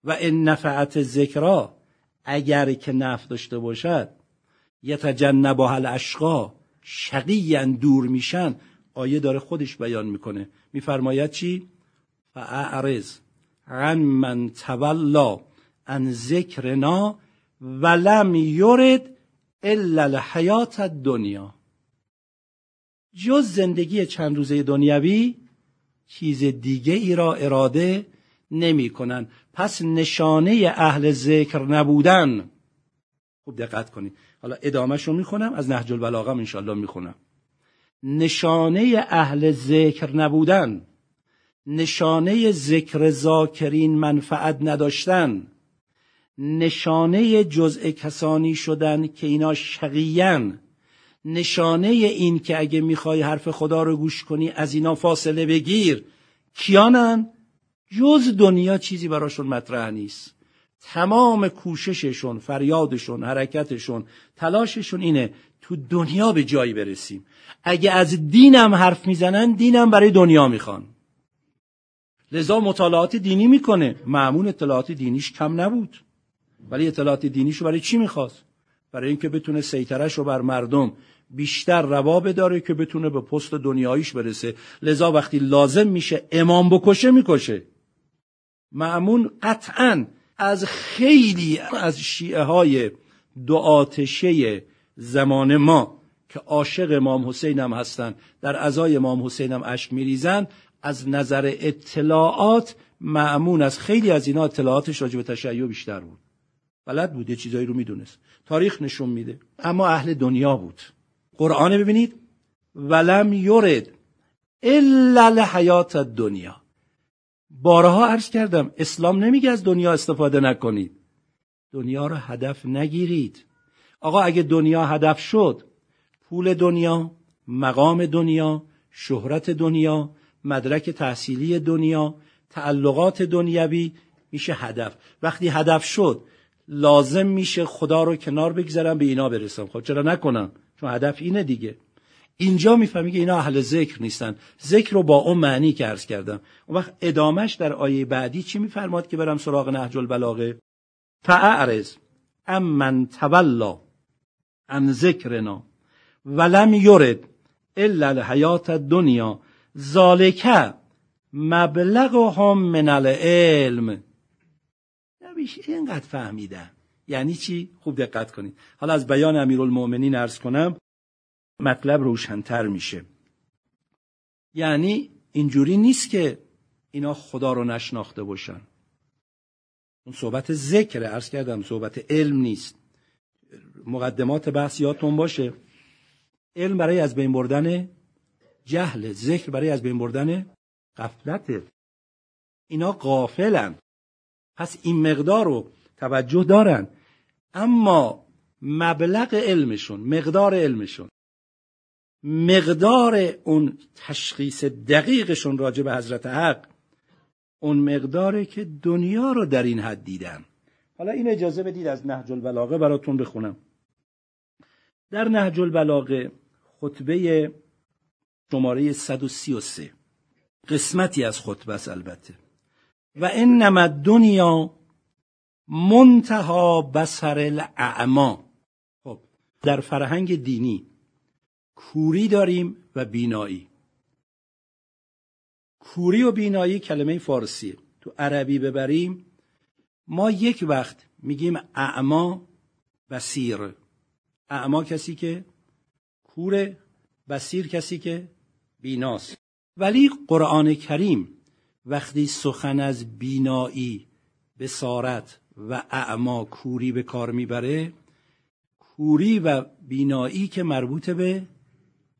و این نفعت ذکرا اگر که نفع داشته باشد یتجنبها الاشقا شقیان دور میشن آیه داره خودش بیان می‌کنه میفرماید چی فاعرض عن من تولا عن ذکرنا ولم یرد الا الحیات دنیا جز زندگی چند روزه دنیوی چیز دیگه ای را اراده نمی کنن. پس نشانه اهل ذکر نبودن. خوب دقت کنید. حالا ادامهش رو می‌خونم از نهج البلاغه انشالله می‌خونم. نشانه اهل ذکر نبودن. نشانه ذکر ذاکرین منفعت نداشتن. نشانه جزء کسانی شدن که اینا شقیان. نشانه این که اگه می‌خوای حرف خدا رو گوش کنی از اینا فاصله بگیر. کیانن؟ جز دنیا چیزی براشون مطرح نیست. تمام کوشششون فریادشون حرکتشون تلاششون اینه تو دنیا به جایی برسیم. اگه از دینم حرف می‌زنن دینم برای دنیا می‌خوان. لذا مطالعات دینی می‌کنه. معمون اطلاعات دینیش کم نبود. ولی اطلاعات دینیشو برای چی می‌خواست؟ برای اینکه بتونه سیطرش رو بر مردم بیشتر روا بداره که بتونه به پست دنیاییش برسه. لذا وقتی لازم میشه امام بکشه می‌کشه. معمون قطعا از خیلی از شیعه های دو آتشه زمان ما که عاشق امام حسین هم هستن در ازای امام حسین هم اشک میریزن از نظر اطلاعات معمون از خیلی از اینا اطلاعاتش راجع به تشیع بیشتر بود. بلد بود یه چیزایی رو می‌دونست. تاریخ نشون میده. اما اهل دنیا بود. قرآن ببینید. ولم یورد الا لحیات دنیا بارها عرض کردم اسلام نمیگه از دنیا استفاده نکنید. دنیا رو هدف نگیرید. آقا اگه دنیا هدف شد پول دنیا مقام دنیا شهرت دنیا مدرک تحصیلی دنیا تعلقات دنیوی میشه هدف. وقتی هدف شد لازم میشه خدا رو کنار بگذارم به اینا برسم. خب چرا نکنم؟ چون هدف اینه دیگه. اینجا می‌فهمی که اینا اهل ذکر نیستن. ذکر رو با اون معنی که عرض کردم. اون وقت ادامش در آیه بعدی چی میفرماد که برم سراغ نهج البلاغه؟ فاعرض امن تولا عن ذکرنا ولم یرد الا الحیات الدنیا. ذالک مبلغهم من العلم. اینقدر فهمیدن یعنی چی؟ خوب دقت کنید. حالا از بیان امیرالمؤمنین عرض کنم مطلب روشنتر میشه. یعنی اینجوری نیست که اینا خدا رو نشناخته باشن. اون صحبت ذکر عرض کردم صحبت علم نیست. مقدمات بحث یادتون باشه. علم برای از بین بردن جهل ذکر برای از بین بردن غفلت. اینا غافلن. پس این مقدار رو توجه دارن. اما مبلغ علمشون مقدار علمشون مقدار اون تشخیص دقیقشون راجع به حضرت حق اون مقداره که دنیا رو در این حد دیدن. حالا این اجازه بدید از نهج البلاغه براتون بخونم. در نهج البلاغه خطبه شماره 133 قسمتی از خطبه است البته. و انما دنیا منتها بسر الاعما. خب در فرهنگ دینی کوری داریم و بینایی. کوری و بینایی کلمه فارسیه. تو عربی ببریم ما یک وقت میگیم اعما بسیر اعما کسی که کوره بسیر کسی که بیناست. ولی قرآن کریم وقتی سخن از بینایی بسارت و اعما کوری به کار می‌بره کوری و بینایی که مربوط به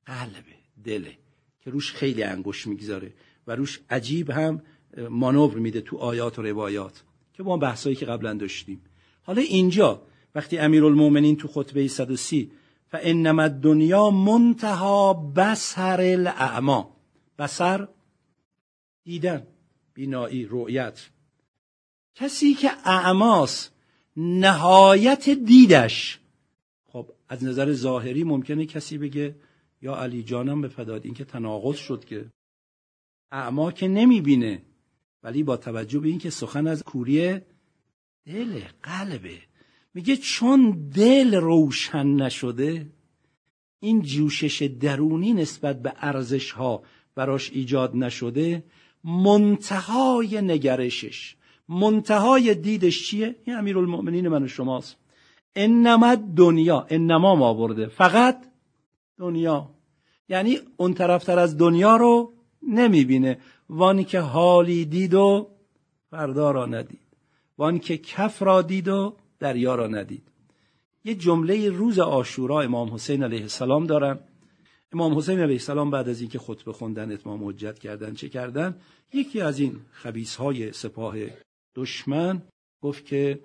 قلبه دله که روش خیلی انگوش می‌گذاره و روش عجیب هم مانور میده تو آیات و روایات که با بحثایی که قبلا داشتیم. حالا اینجا وقتی امیرالمومنین تو خطبه 130 فانما دنیا منتها بسر الاعما بسر دیدن بینایی رؤیت. کسی که اعماس نهایت دیدش. خب از نظر ظاهری ممکنه کسی بگه یا علی جانم به فداد این که تناقض شد که اعما که نمی‌بینه. ولی با توجه به اینکه سخن از کوریه دل قلبه. میگه چون دل روشن نشده این جوشش درونی نسبت به ارزش ها براش ایجاد نشده منتهای نگرشش. منتهای دیدش چیه؟ این امیرالمؤمنین من و شماست. انما دنیا انما ما برده. فقط دنیا. یعنی اون طرفتر از دنیا رو نمی‌بینه. وانی که حالی دید و فردا را ندید. وانی که کف را دید و دریا را ندید. یه جمله روز آشورا امام حسین علیه السلام دارن. امام حسین علیه السلام بعد از اینکه خطبه خوندن اتمام حجت کردن چه کردن؟ یکی از این خبیس های سپاه دشمن گفت که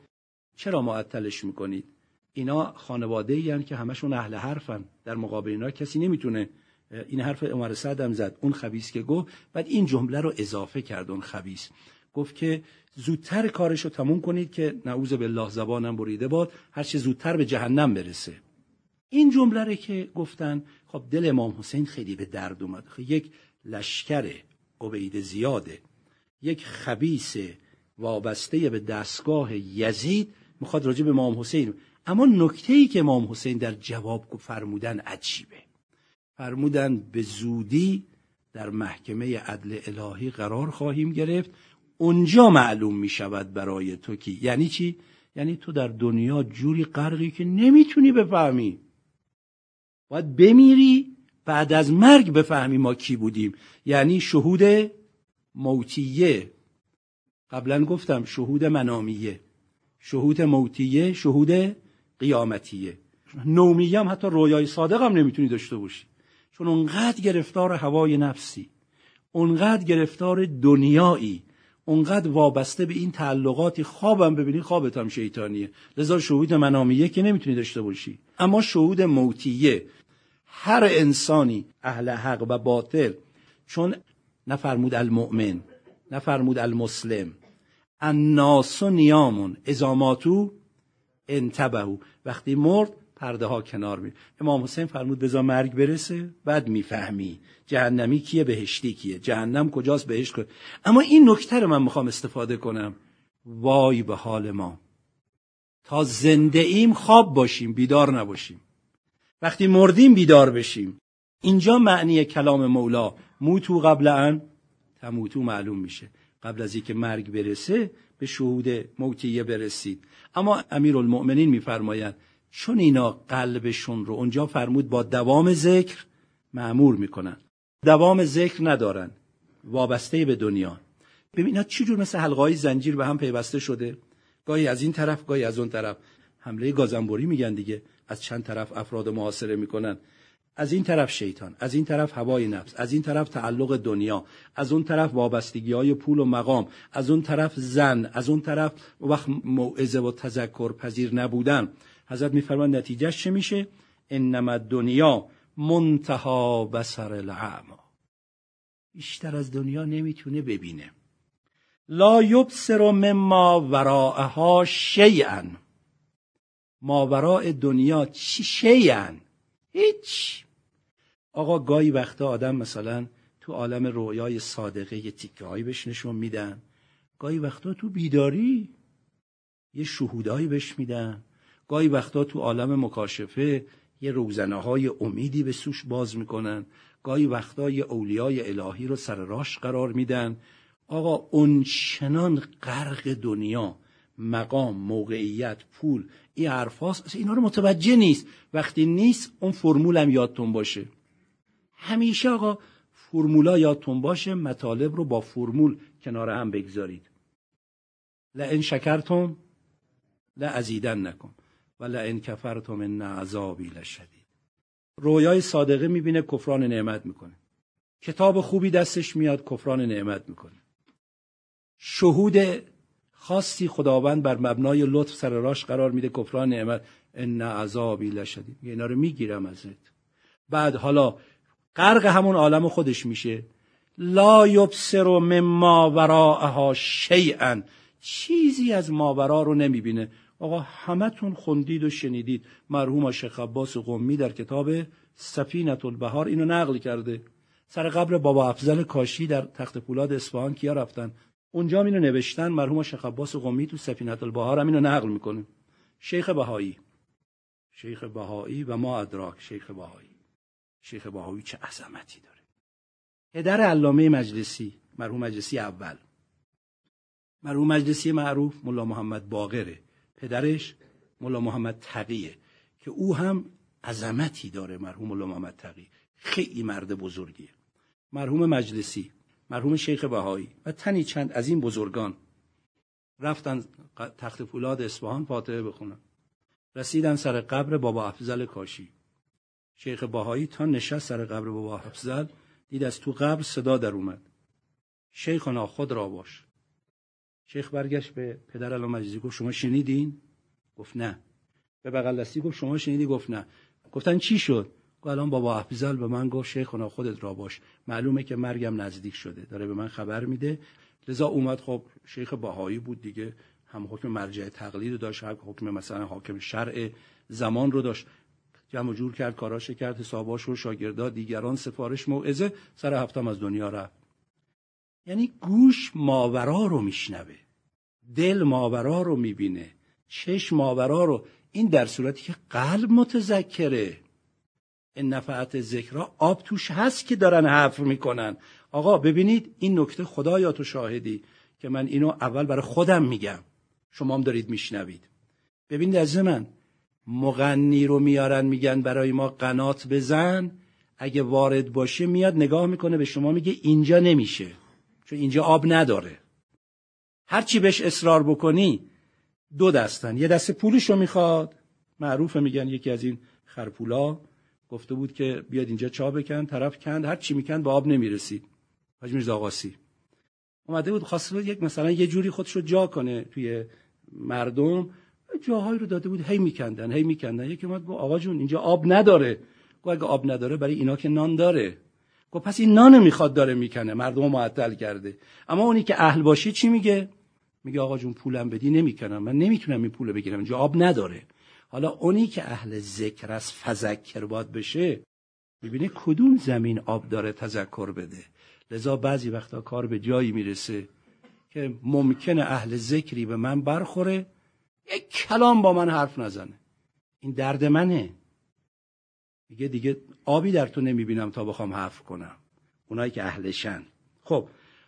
چرا معطلش می‌کنید؟ اینا خانواده ای که همشون اهل حرفن. در مقابل اینا کسی نمی‌تونه این حرف عمر سعد هم زد اون خبیس که گفت بعد این جمله رو اضافه کرد اون خبیس گفت که زودتر کارش رو تموم کنید که نعوذ بالله زبانم بریده باد هر چه زودتر به جهنم برسه. این جمله رو که گفتن خب دل امام حسین خیلی به درد اومد. خب یک لشکر عبید زیاده یک خبیس وابسته به دستگاه یزید می‌خواد راجع به امام حسین. اما نکته ای که امام حسین در جواب فرمودن عجیبه. فرمودن به زودی در محکمه عدل الهی قرار خواهیم گرفت. اونجا معلوم می شود برای تو کی. یعنی چی؟ یعنی تو در دنیا جوری غرقی که نمی‌تونی بفهمی. باید بمیری بعد از مرگ بفهمی ما کی بودیم. یعنی شهود موتیه. قبلا گفتم شهود منامیه. شهود موتیه شهود قیامتیه. نومیه هم حتی رویای صادق هم نمی‌تونی داشته باشی. چون اونقدر گرفتار هوای نفسی اونقدر گرفتار دنیایی اونقدر وابسته به این تعلقاتی خوابم ببینی خوابت هم شیطانیه. لذا شهود منامیه که نمی‌تونی داشته باشی. اما شهود موتیه هر انسانی اهل حق و باطل چون نفرمود المؤمن نفرمود المسلم الناس نیامون ازاماتو انتبهو وقتی مرد پرده ها کنار می امام حسین فرمود بزا مرگ برسه بعد می‌فهمی. جهنمی کیه بهشتی کیه؟ جهنم کجاست بهشت کجاست اما این نکته رو من می‌خوام استفاده کنم. وای به حال ما. تا زنده ایم خواب باشیم بیدار نباشیم. وقتی مردیم بیدار بشیم. اینجا معنی کلام مولا. موتو قبل ان تموتو معلوم میشه. قبل از اینکه مرگ برسه به شهود موتیه برسید. اما امیرالمؤمنین میفرمایند چون اینا قلبشون رو اونجا فرمود با دوام ذکر معمور می‌کنن. دوام ذکر ندارن. وابسته به دنیا. ببین چی جور مثل حلقای زنجیر به هم پیوسته شده؟ گاهی از این طرف گاهی از اون طرف. حمله گازنبوری میگن دیگه. از چند طرف افراد محاصره می‌کنن. از این طرف شیطان از این طرف هوای نفس از این طرف تعلق دنیا از اون طرف وابستگی های پول و مقام از اون طرف زن از اون طرف وقت موعظه و تذکر پذیر نبودن. حضرت میفرمان نتیجهش چه میشه؟ انما دنیا منتها بسر العما بیشتر از دنیا نمی‌تونه ببینه. لا یبصر مما وراءها شیئا. ما وراء دنیا چی شیئا؟ هیچ. آقا گاهی وقتا آدم مثلا تو عالم رویای صادقه یه تیکه هایی بهش نشون میدن. گاهی وقتا تو بیداری یه شهودایی بهش میدن. گاهی وقتا تو عالم مکاشفه یه روزنه های امیدی به سوش باز می‌کنن. گاهی وقتا یه اولیای الهی رو سر راش قرار میدن. آقا اونچنان غرق دنیا مقام موقعیت پول این حرفاست اینا رو متوجه نیست. وقتی نیست اون فرمول هم یادتون باشه. همیشه آقا فرمولا یادتون باشه مطالب رو با فرمول کنار هم بگذارید. لئن شکرتم لعزیدن نکن. و لئن کفرتم ان عذابی لشدید. رویای صادقه می‌بینه کفران نعمت می‌کنه. کتاب خوبی دستش میاد کفران نعمت می‌کنه. شهود خاصی خداوند بر مبنای لطف سر راش قرار میده کفران نعمت ان عذابی لشدید. اینا رو می‌گیرم ازت. بعد حالا غرق همون عالم خودش میشه. لا یبصر مما وراءها شیئا. چیزی از ماورا رو نمی‌بینه. آقا همتون خوندید و شنیدید. مرحوم شیخ عباس قمی در کتاب سفینت البهار اینو نقل کرده. سر قبر بابا افضل کاشی در تخت پولاد اصفهان کیا رفتن؟ اونجا اینو نوشتن. مرحوم شیخ عباس قمی تو سفینت البهار هم اینو نقل می‌کنه. شیخ بهایی. شیخ بهایی و ما ادراک شیخ بهایی. شیخ بهایی چه عظمتی داره. پدر علامه مجلسی مرحوم مجلسی اول. مرحوم مجلسی معروف ملا محمد باقره. پدرش ملا محمد تقیه که او هم عظمتی داره مرحوم ملا محمد تقی خیلی مرد بزرگیه. مرحوم مجلسی مرحوم شیخ بهایی و تنی چند از این بزرگان رفتن تخت فولاد اصفهان فاتحه بخونن. رسیدن سر قبر بابا افزل کاشی. شیخ بهایی تا نشست سر قبر بابا افزل دید از تو قبر صدا در اومد. شیخنا خود را باش. شیخ برگشت به پدر علامه مجلسی گفت شما شنیدین؟ گفت نه. به بغل دستی گفت شما شنیدی؟ گفت نه. گفتن چی شد؟ گفت الان بابا افضل به من گفت شیخ خودت را باش. معلومه که مرگم نزدیک شده. داره به من خبر میده. لذا اومد خب شیخ بهایی بود دیگه. هم حکم مرجع تقلید رو داشت هم حکم مثلا حاکم شرع زمان رو داشت. جمع جور کرد کاراش کرد حساباش و شاگردا دیگران سفارش موعظه. سر هفتم از دنیا رفت. یعنی گوش ماورا رو میشنوه. دل ماورا رو می‌بینه. چشم ماورا رو. این در صورتی که قلب متذکره. این نفعت ذکرها آب توش هست که دارن حفر می‌کنن. آقا ببینید این نکته خدایا تو شاهدی که من اینو اول برای خودم میگم. شما هم دارید میشنوید. ببینید از من مغنی رو میارن میگن برای ما قنات بزن. اگه وارد باشه میاد نگاه می‌کنه به شما میگه اینجا نمیشه. چون اینجا آب نداره. هرچی بهش اصرار بکنی دو دستن. یه دست پولش رو می‌خواد. معروفه میگن یکی از این خرپولا. گفته بود که بیاد اینجا چا بکن طرف کند هر چی می‌کند به آب نمی‌رسید. حاج میرزا آقاسی اومده بود خواسته بود یک مثلا یه جوری خودش رو جا کنه توی مردم. جاهایی رو داده بود هی میکندن هی میکندن. یکی اومد گفت آقا جون اینجا آب نداره. گفت آب نداره برای اینا که نان داره. گفت پس این نان می‌خواد داره می‌کنه مردم معطل کرده. اما اونی که اهل باشی چی میگه؟ میگه آقا جون پولم بدی نمی‌کنم من نمی‌تونم این پول بگیرم اینجا آب نداره. حالا اونی که اهل ذکر از فذکر باد بشه می‌بینه کدوم زمین آب داره تذکر بده؟ لذا بعضی وقتا کار به جایی می‌رسه که ممکنه اهل ذکری به من برخوره یک کلام با من حرف نزنه. این درد منه. میگه دیگه آبی در تو نمی‌بینم تا بخوام حرف کنم. اونایی که اهلشن. خب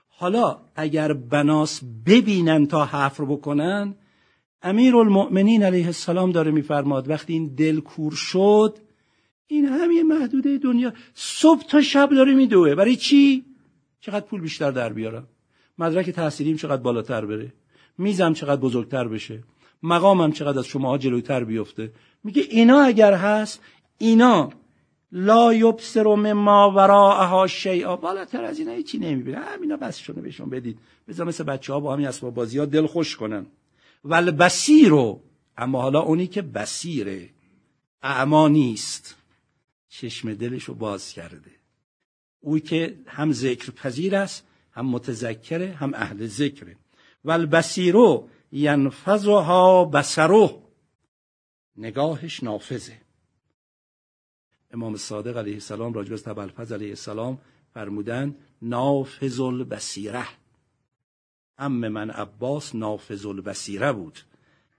حالا اگر بناس ببینن تا حرف رو بکنن امیر المؤمنین علیه السلام داره میفرماد وقتی این دل کور شد این همه محدوده دنیا صبح تا شب داره میدوه. برای چی؟ چقدر پول بیشتر در بیارم؟ مدرک تحصیلیم چقدر بالاتر بره؟ میزم چقدر بزرگتر بشه؟ مقامم چقدر از شماها جلوتر بیفته؟ میگه اینا اگر هست اینا لا یبصر مما وراءها شیئا. بالاتر از اینا هیچی نمی‌بینه. همینا بس شونه بهشون بدید. بذار مثل بچه ها با همین اسباب بازی ها دل خوش کنن. ول بسیرو اما حالا اونی که بسیره اعما نیست. چشم دلشو باز کرده. اوی که هم ذکر پذیر است هم متذکره هم اهل ذکره. ول بسیرو ینفذها بسرو نگاهش نافذه. امام صادق علیه السلام راجب از تبلفز علیه السلام فرمودن نافذ البصیره ام من عباس نافذ البصیره بود.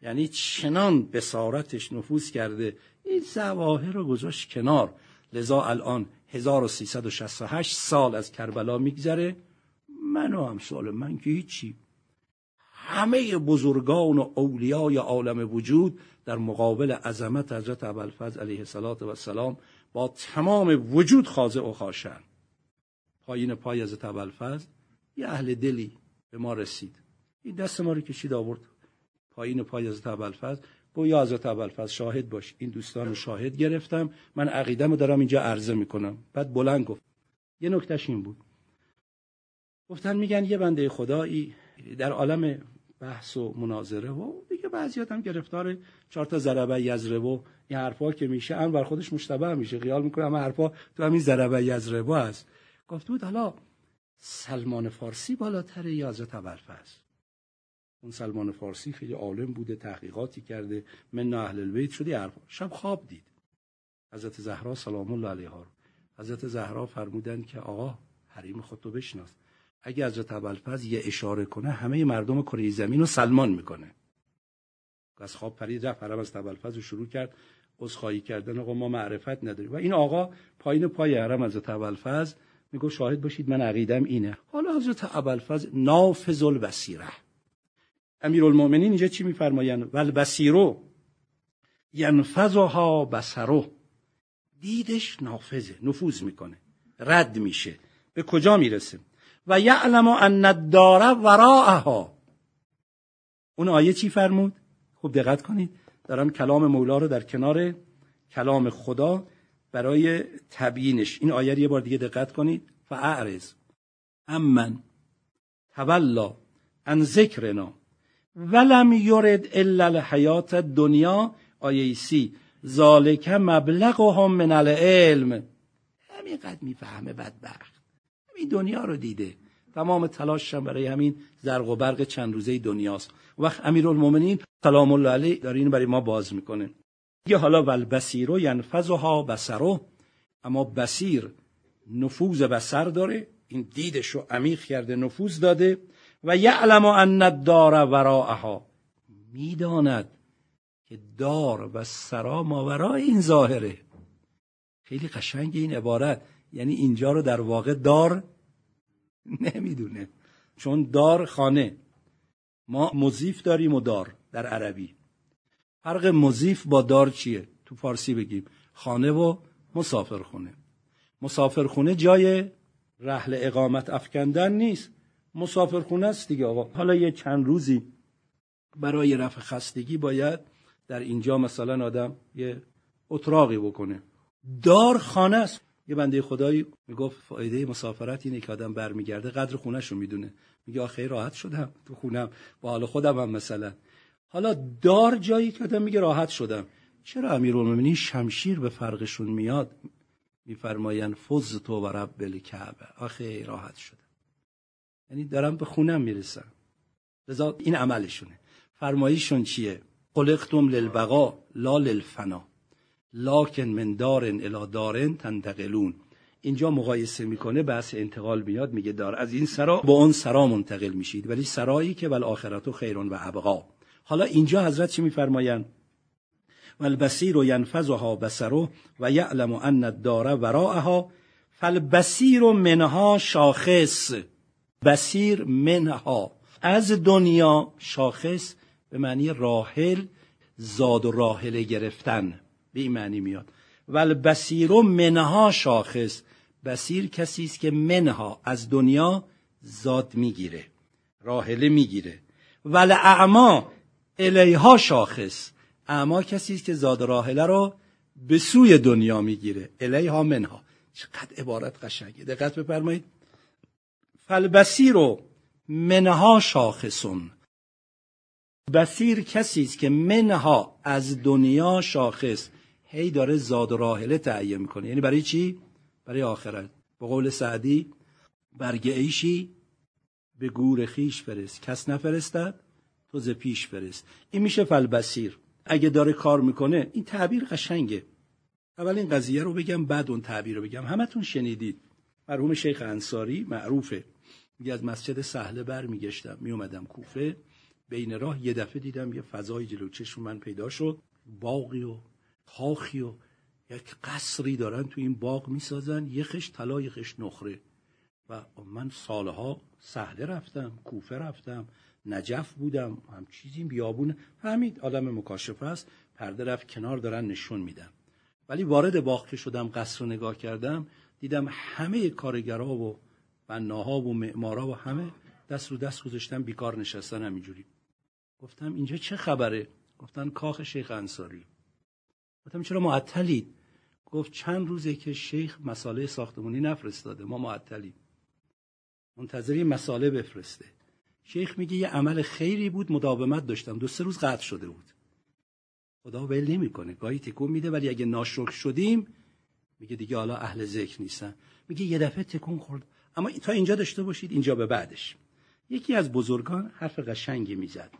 یعنی چنان بسارتش نفوذ کرده این زواهر رو گذاشت کنار. لذا الان 1368 سال از کربلا میگذره. من و همسال من که هیچی. همه بزرگان و اولیای عالم وجود در مقابل عظمت حضرت ابوالفضل علیه السلام با تمام وجود خاضع و خاشن. پایین پای حضرت ابوالفضل یه اهل دلی به ما رسید. این دست ما رو کشید آورد. پایین پای حضرت ابوالفضل گو یا حضرت ابوالفضل شاهد باش. این دوستان رو شاهد گرفتم. من عقیدم رو دارم اینجا عرضه می‌کنم. بعد بلند گفت. یه نکتهش این بود. گفتن میگن یه بنده خدایی در عالم بحث و مناظره و دیگه بعضیات هم گرفتار چهار تا ضربه یزره و این حرفا که میشه ان بر خودش مشتبه میشه خیال می‌کنه همه حرفا تو همین ضربه یزره هست گفت بود حالا سلمان فارسی بالاتر یا حضرت است؟ اون سلمان فارسی خیلی عالم بوده تحقیقاتی کرده من اهل البیت شده حرف شب خواب دید. حضرت زهرا سلام الله علیها حضرت زهرا فرمودن که آقا حریم خودتو بشناس. اگه حضرت ابوالفضل یه اشاره کنه همه مردم کره زمین رو سلمان می‌کنه. از خواب پرید رفت حرم از ابوالفضل رو شروع کرد. عذرخواهی کردن آقا ما معرفت نداریم. و این آقا پایین پای حرم حضرت ابوالفضل میگه شاهد باشید من عقیدم اینه. حالا حضرت ابوالفضل نافذ البصیره امیرالمومنین اینجا چی میفرمایند؟ ول بصیرو ینفذها بصرو دیدش نافذه نفوذ می‌کنه. رد میشه. به کجا می‌رسه؟ و یعلم ان الدار وراءها. اون آیه چی فرمود؟ خوب دقت کنید. دارم کلام مولا رو در کنار کلام خدا برای تبیینش. این آیه رو یه بار دیگه دقت کنید. فاعرض. امن. تولا ان ذکرنا. ولم یرد الا الحیات دنیا آیه سی. ذالک مبلغهم من العلم. همینقدر می‌فهمه بدبخت. همین دنیا رو دیده. تمام تلاششم برای همین زرق و برق چند روزه دنیاست. وقت امیرالمومنین سلام الله علیه داره اینو برای ما باز می‌کنه. یه حالا ول بصیرو ینفذها بصرو اما بسیر نفوذ بسر داره. این دیدش رو عمیق کرده نفوذ داده. و یعلم ان الدار وراءها. می‌داند که دار و سرا ماورای این ظاهره. خیلی قشنگ این عبارت. یعنی اینجا رو در واقع دار نمی‌دونه. چون دار خانه. ما مضیف داریم و دار در عربی. فرق مضیف با دار چیه؟ تو فارسی بگیم. خانه و مسافرخونه. مسافرخونه جای رحل اقامت افکندن نیست. مسافرخونه است دیگه آقا. حالا یه چند روزی برای رفع خستگی باید در اینجا مثلا آدم یه اتراقی بکنه. دار خانه است. یه بنده خدایی می‌گفت فایده مسافرت اینه که آدم برمیگرده قدر خونش رو می‌دونه. میگه آخه راحت شدم تو خونم. با حال خودم هم مثلا. حالا دار جایی که آدم میگه راحت شدم. چرا امیرالمومنین شمشیر به فرقشون میاد؟ میفرمایند فز تو و رب الکعبه. آخه راحت شدم. یعنی دارم به خونم می‌رسم. لذا این عملشونه. فرماییشون چیه؟ خلقتم للبقا لا للفنا. لاکن من دارن الی دارن تنتقلون. اینجا مقایسه می‌کنه بحث انتقال میاد میگه دار. از این سرا به اون سرا منتقل میشید. ولی سرایی که ول آخرت و خیرون و ابقا. حالا اینجا حضرت چی میفرمایند؟ و البصیر و ینفذها بسرو و یعلم ان الدار وراءها. فالبصیر منها شاخص. بصیر منها. از دنیا شاخص به معنی راحل زاد و راحله گرفتن. به این معنی میاد. ول بسیر منها شاخص. بسیر کسی است که منها از دنیا زاد می‌گیره راحله می‌گیره. ول اعما الیها شاخص. اعما کسی است که زاد راحله رو به سوی دنیا می‌گیره. الیها منها. چقدر عبارت قشنگه. دقت بفرمایید. فالبصیر منها شاخصون. بسیر کسی است که منها از دنیا شاخص. هی داره زاد و راحله تعیین می‌کنه. یعنی برای چی؟ برای آخرت. به قول سعدی برگ ایشی به گور خیش فرست. کس نفرستد تو ز پیش فرست. این میشه فلبسیر اگه داره کار می‌کنه این تعبیر قشنگه. اول این قضیه رو بگم بعد اون تعبیر رو بگم. همتون شنیدید. مرحوم شیخ انصاری معروفه. میگه از مسجد سهله بر میگشتم. میومدم کوفه. بین راه یه دفعه دیدم یه فضای جلو چشم من پیدا شد. باقی و کاخی و یک قصری دارن تو این باغ می‌سازن یه خش طلا یه خش نخره. و من سالها سهله رفتم کوفه رفتم نجف بودم هم چیزی بیابون. همین آدم مکاشفه است پرده رفت کنار دارن نشون میدم ولی وارد باغ که شدم قصر رو نگاه کردم دیدم همه کارگرها و بناها و معمارا و همه دست رو دست گذاشتن بیکار نشستن همینجوری. گفتم اینجا چه خبره؟ گفتن کاخ شیخ انصاری. گفتم چرا معطلید؟ گفت چند روزه که شیخ مساله ساختمونی نفرستاده ما معطلیم. منتظری مساله بفرسته. شیخ میگه یه عمل خیری بود مداومت داشتم. دو سه روز قطع شده بود. خدا ول نمی‌کنه. گاهی تکون میده ولی اگه ناشکر شدیم میگه دیگه حالا اهل ذکر نیستن. میگه یه دفعه تکون خورد. اما تا اینجا داشته باشید اینجا به بعدش. یکی از بزرگان حرف قشنگی می‌زد.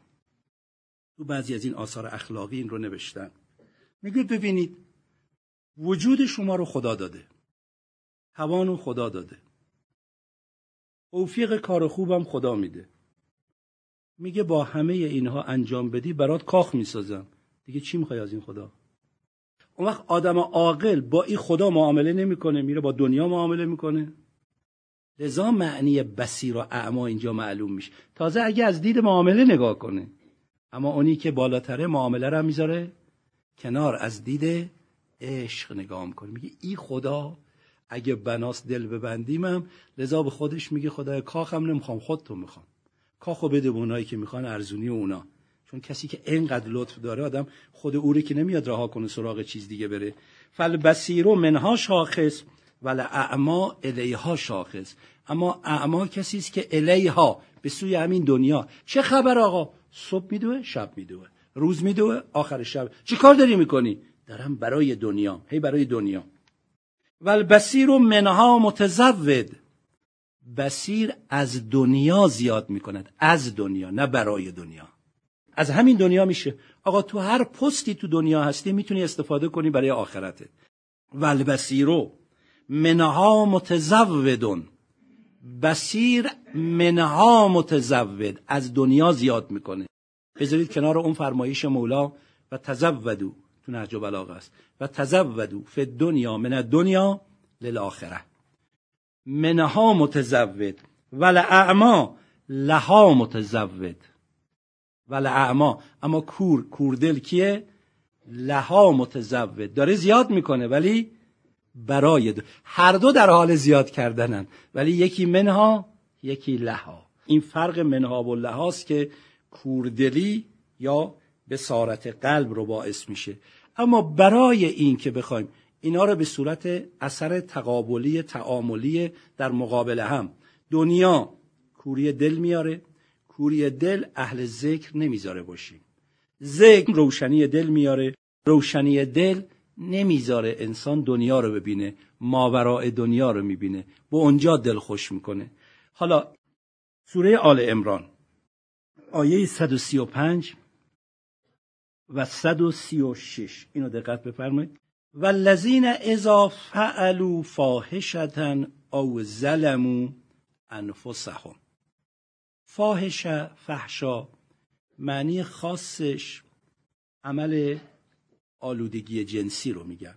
تو بعضی از این آثار اخلاقی این رو نوشتن. میگه ببینید وجود شما رو خدا داده. توان خدا داده. توفیق کار خوبم خدا میده. میگه با همه اینها انجام بدی برات کاخ می‌سازم. دیگه چی می‌خوای از این خدا؟ اون وقت آدم عاقل با این خدا معامله نمی‌کنه میره با دنیا معامله می‌کنه. لذا معنی بسیر و اعما اینجا معلوم میشه. تازه اگه از دید معامله نگاه کنه اما اونی که بالاتره معامله رو می‌ذاره. کنار از دید عشق نگاه می‌کنه. میگه ای خدا اگه بناس دل ببندیمم لذا به خودش میگه خدای کاخم نمی‌خوام خودتو می‌خوام. کاخو بده به اونایی که می‌خوان ارزونی اونا. چون کسی که اینقدر لطف داره آدم خود او که نمیاد رها کنه سراغ چیز دیگه بره. فل بسیرو منها شاخص ول اعما الیها شاخص. اما اعما کسی است که الیها به سوی همین دنیا. چه خبر آقا؟ صبح میدوه شب میدوه. روز میدوه آخر شب. چی کار داری می‌کنی؟ دارم برای دنیا. هی برای دنیا. و منها متزود. بسیر از دنیا زیاد می‌کند. از دنیا نه برای دنیا. از همین دنیا میشه. آقا تو هر پستی تو دنیا هستی می‌تونی استفاده کنی برای آخرته. ول بسیرو منها متزودون. بسیر منها متزود. از دنیا زیاد می‌کنه. بذارید کنار اون فرمایش مولا و تزودو تو نهج بلاغه است. و تزودو فی دنیا من دنیا للاخره منها متزود ول اعما لها متزود. و اعما اما کور کوردل کیه؟ لها متزود. داره زیاد می‌کنه ولی برای دو. هر دو در حال زیاد کردنن. ولی یکی منها یکی لها. این فرق منها و لهاست که کوردلی یا بسارت قلب رو باعث میشه. اما برای این که بخوایم اینا رو به صورت اثر تقابلی تعاملی در مقابل هم. دنیا کوری دل میاره. کوری دل اهل ذکر نمی‌ذاره باشیم ذکر روشنی دل میاره. روشنی دل نمی‌ذاره انسان دنیا رو ببینه ماورای دنیا رو می‌بینه. با اونجا دل خوش می‌کنه. حالا سوره آل امران آیه 135 و 136 اینو دقت بفرمایید. والذین اذا فعلوا فاحشة او ظلموا انفسهم. فاحشه فحشا معنی خاصش عمل آلودگی جنسی رو میگن.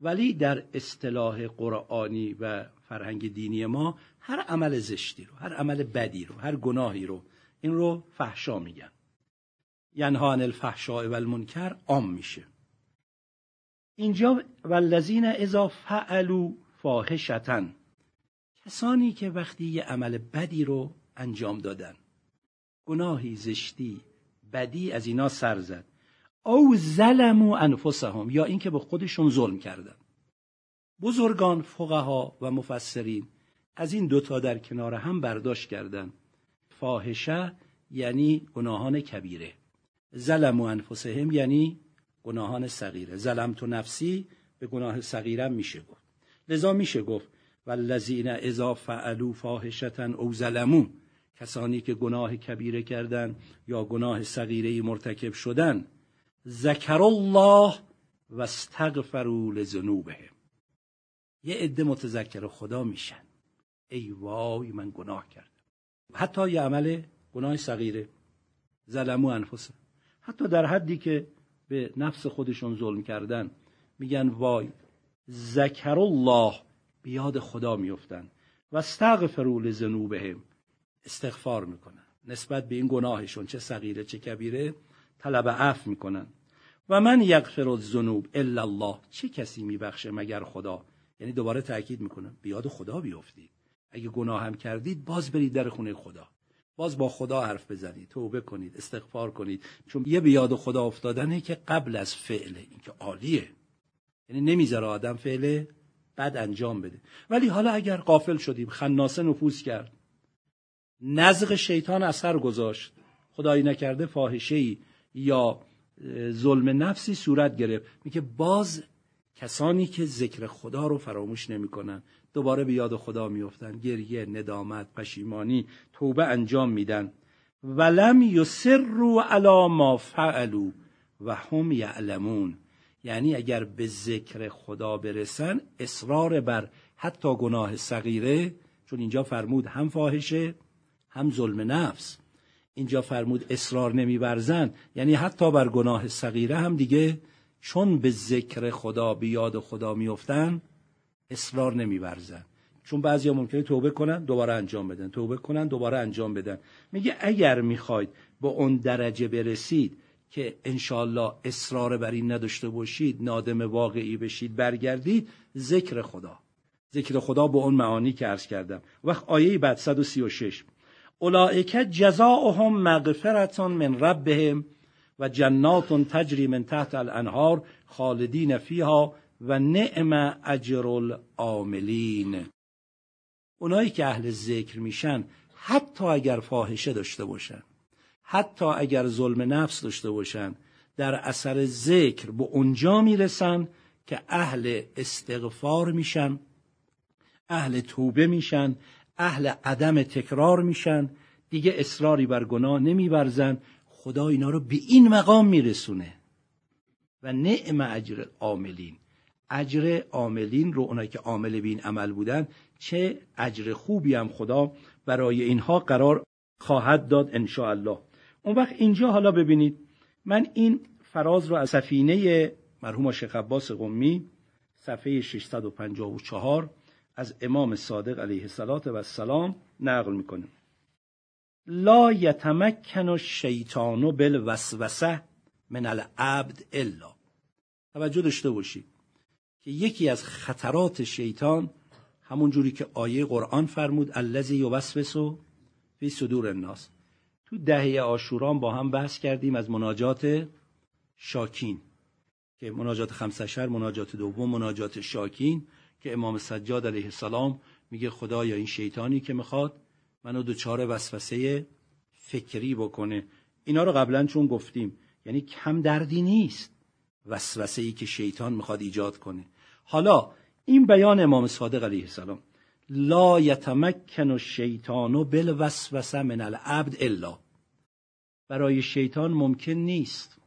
ولی در اصطلاح قرآنی و فرهنگ دینی ما هر عمل زشتی رو هر عمل بدی رو هر گناهی رو این رو فحشا میگن. ینها عن الفحشاء و المنکر عام میشه. اینجا والذین اذا فعلوا فاحشتن کسانی که وقتی یه عمل بدی رو انجام دادن گناهی زشتی بدی از اینا سر زد. او ظلموا انفسهم یا اینکه به خودشون ظلم کردن. بزرگان فقها و مفسرین از این دوتا در کنار هم برداشت کردن. فاحشه یعنی گناهان کبیره. ظلم و انفسهم یعنی گناهان صغیره. ظلم تو نفسی به گناه صغیرم میشه گفت. لذا میشه گفت والذین اذا فعلوا فاحشتا او ظلموا. کسانی که گناه کبیره کردن یا گناه صغیره مرتکب شدن ذکر الله و استغفروا لذنوبهم. یه عده متذکر خدا میشن. ای وای من گناه کردم. حتی یه عمل گناه صغیره. ظلمو انفسه. حتی در حدی که به نفس خودشون ظلم کردن میگن وای ذکر الله بیاد خدا میفتن و استغفروا لذنوبهم استغفار می‌کنن. نسبت به این گناهشون چه صغیره چه کبیره طلب عفو می‌کنن. و من یغفر الذنوب الا الله چه کسی میبخشه مگر خدا؟ یعنی دوباره تاکید می‌کنم بیاد خدا بیافتید اگه گناه هم کردید باز برید در خونه خدا. باز با خدا حرف بزنید توبه کنید استغفار کنید. چون یه بیاد خدا افتادنه که قبل از فعله این که عالیه. یعنی نمی‌ذاره آدم فعله بد انجام بده. ولی حالا اگر قافل شدیم خناسه نفوذ کرد. نزغ شیطان اثر گذاشت. خدایی نکرده فاحشه یا ظلم نفسی صورت گرفت. میگه باز کسانی که ذکر خدا رو فراموش نمی‌کنن دوباره به یاد خدا میفتن گریه ندامت پشیمانی توبه انجام میدن. ولم یسروا علی ما فعلوا و هم یعلمون. یعنی اگر به ذکر خدا برسن اصرار بر حتی گناه صغیره چون اینجا فرمود هم فاحشه هم ظلم نفس. اینجا فرمود اصرار نمیورزن. یعنی حتی بر گناه صغیره هم دیگه چون به ذکر خدا به یاد خدا میفتن اصرار نمیورزن. چون بعضیا ممکنه توبه کنن دوباره انجام بدن. توبه کنن دوباره انجام بدن. میگه اگر می‌خواید به اون درجه برسید که انشالله اصرار بر این نداشته باشید نادم واقعی بشید برگردید ذکر خدا. ذکر خدا به اون معانی که عرض کردم. وقت آیه بعد 136 اولئک جزاؤهم مغفرتون من ربهم و جنات تجری من تحت الانهار خالدین فیها. و نعم اجر العاملین اونایی که اهل ذکر میشن حتی اگر فاحشه داشته باشن حتی اگر ظلم نفس داشته باشن در اثر ذکر به اونجا می‌رسن که اهل استغفار میشن اهل توبه میشن اهل عدم تکرار میشن دیگه اصراری بر گناه نمیورزن. خدا اینا رو به این مقام میرسونه. و نعم اجر عاملین. اجر عاملین رو اونایی که عامل به این عمل بودن چه اجر خوبی هم خدا برای اینها قرار خواهد داد ان الله اون وقت اینجا حالا ببینید من این فراز رو از سفینه مرحوم شیخ عباس قمی صفحه 654 از امام صادق علیه السلام نقل می‌کنم. لا یتمکن الشیطان بالوسوسه من العبد الا. توجه داشته باشید. که یکی از خطرات شیطان همون جوری که آیه قرآن فرمود الذی یوسوس فی صدور الناس. تو دهه آشوران با هم بحث کردیم از مناجات شاکین که مناجات خمسشر مناجات دوم مناجات شاکین که امام سجاد علیه السلام میگه خدایا این شیطانی که می‌خواد منو دچار وسوسه فکری بکنه. اینا رو قبلا چون گفتیم یعنی کم دردی نیست وسوسه ای که شیطان می‌خواد ایجاد کنه. حالا این بیان امام صادق علیه السلام. لا یتمکن الشیطان بالوسوسه من العبد الا. برای شیطان ممکن نیست.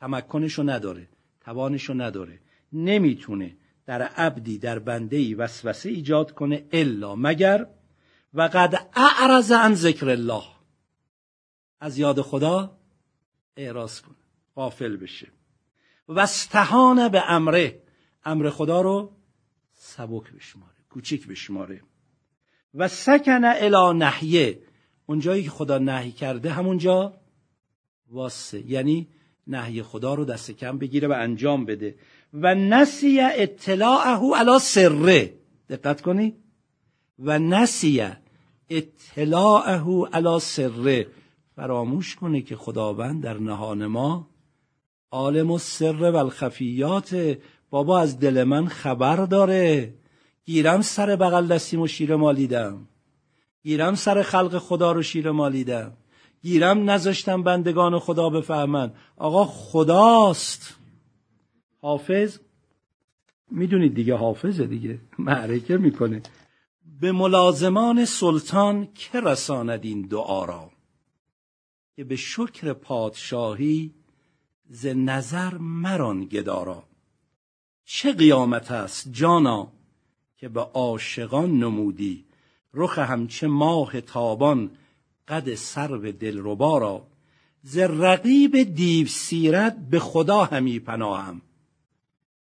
تمکنشو نداره توانشو نداره. نمی‌تونه در عبدی در بنده ای وسوسه ایجاد کنه الا. مگر و قد اعرض عن ذکر الله. از یاد خدا اعراض کنه غافل بشه. و استهان به امره. امر خدا رو سبک بشماره کوچیک بشماره. و سکن الی نحیه اونجایی که خدا نهی کرده همونجا واسه یعنی نهی خدا رو دست کم بگیره و انجام بده. و نسی اطلاعه علی سره. دقت کنی. و نسی اطلاعه علی سره. فراموش کنه که خداوند در نهان ما عالم و سر و الخفیات بابا از دل من خبر داره. گیرم سر بغل دستیم و شیر مالیدم. گیرم سر خلق خدا رو شیر مالیدم. گیرم نذاشتم بندگان خدا بفهمن. آقا خداست. حافظ؟ می‌دونید دیگه حافظه دیگه. معرکه می‌کنه. به ملازمان سلطان که رساند این دعا را؟ که به شکر پادشاهی ز نظر مران گدارا چه قیامت است جانا که به عاشقان نمودی؟ رخ همچه ماه تابان قد سرو دلربا را. ز رقیب دیو سیرت به خدا همی پناهم.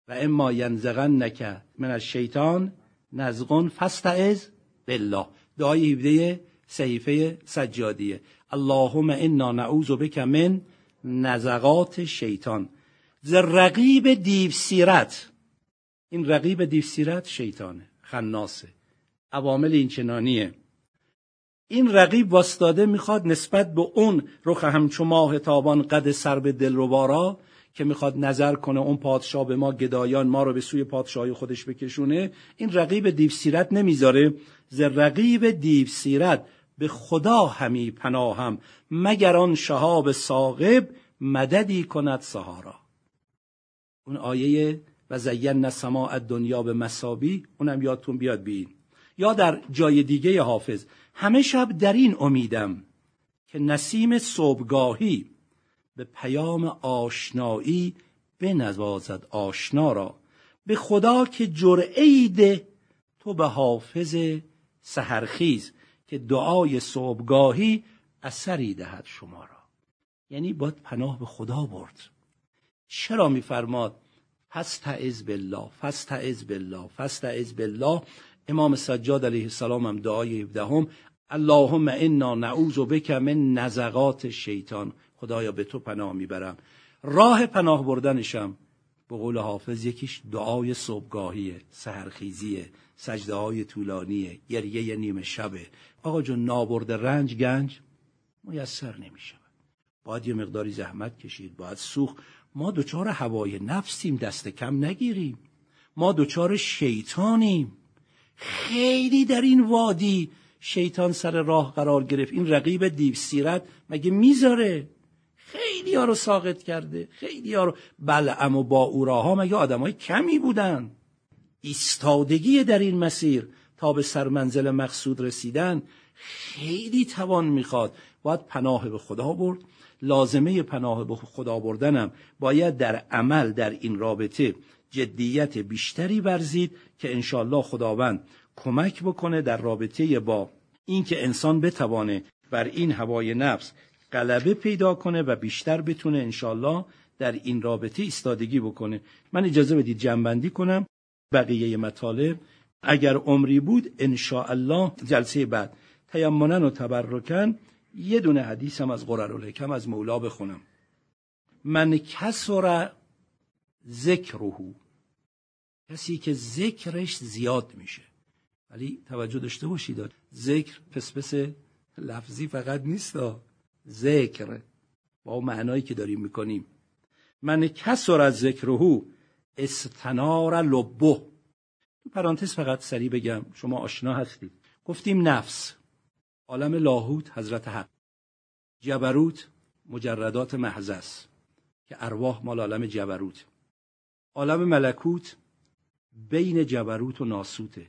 و اما ینزغن نکه من از شیطان نزغن فستعز بالله. دعای 17 صحیفه سجادیه اللهم انا نعوذ بک من نزغات شیطان. ز رقیب دیو سیرت این رقیب دیو سیرت شیطانه خناسه. عوامل این چنانیه. این رقیب واستاده می‌خواد نسبت به اون رخ همچو ماه تابان قد سر به دل رو که می‌خواد نظر کنه اون پادشاه به ما گدایان ما رو به سوی پادشاهی خودش بکشونه. این رقیب دیو سیرت نمی‌ذاره. ز رقیب دیو سیرت به خدا همی پناهم مگر آن شهاب ساقب مددی کند سهارا اون آیه و زین سماع دنیا به مسابی. اونم یادتون بیاد بین. یا در جای دیگه حافظ همه شب در این امیدم که نسیم صبحگاهی به پیام آشنایی بنوازد آشنا را. به خدا که جرعه ده تو به حافظ سهرخیز که دعای صبحگاهی اثری دهد شما را. یعنی باید پناه به خدا برد. چرا میفرماد؟ فستعذ بالله فستعذ بالله فستعذ بالله. امام سجاد علیه السلام هم دعای 17 اللهم انا نعوذ بک من نزغات شیطان. خدایا به تو پناه می‌برم. راه پناه بردنشم به قول حافظ یکیش دعای صبحگاهیه سهرخیزیه سجده های طولانیه گریه نیمه شبه. آقا جون نابرد رنج گنج میسر نمیشه باید یه مقداری زحمت کشید باید سوخ ما دچار هوای نفسیم دست کم نگیریم. ما دچار شیطانیم. خیلی در این وادی شیطان سر راه قرار گرفت. این رقیب دیو سیرت مگه می‌ذاره؟ خیلی ها رو ساقط کرده. خیلی ها رو بلعم و با اوراها مگه آدم های کمی بودن؟ ایستادگی در این مسیر تا به سرمنزل مقصود رسیدن خیلی توان می‌خواد. باید پناه به خدا برد. لازمه پناه به خدا بردنم. باید در عمل در این رابطه جدیت بیشتری ورزید که انشالله خداوند کمک بکنه در رابطه با اینکه انسان بتوانه بر این هوای نفس غلبه پیدا کنه و بیشتر بتونه انشالله در این رابطه ایستادگی بکنه. من اجازه بدید جنبندی کنم بقیه مطالب. اگر عمری بود انشاءالله جلسه بعد. تیمنن و تبرکن. یه دونه حدیث هم از قرر از مولا بخونم. من کسر ذکرهو کسی که ذکرش زیاد میشه. ولی توجه داشته باشید. ذکر پس پس لفظی فقط نیست. ذکر. با معنایی که داریم می‌کنیم. من کسر از ذکرهو استنار لبه. تو پرانتز فقط سریع بگم. شما آشنا هستید. گفتیم نفس. عالم لاهوت حضرت حق. جبروت مجردات محض که ارواح مال عالم جبروت. عالم ملکوت بین جبروت و ناسوته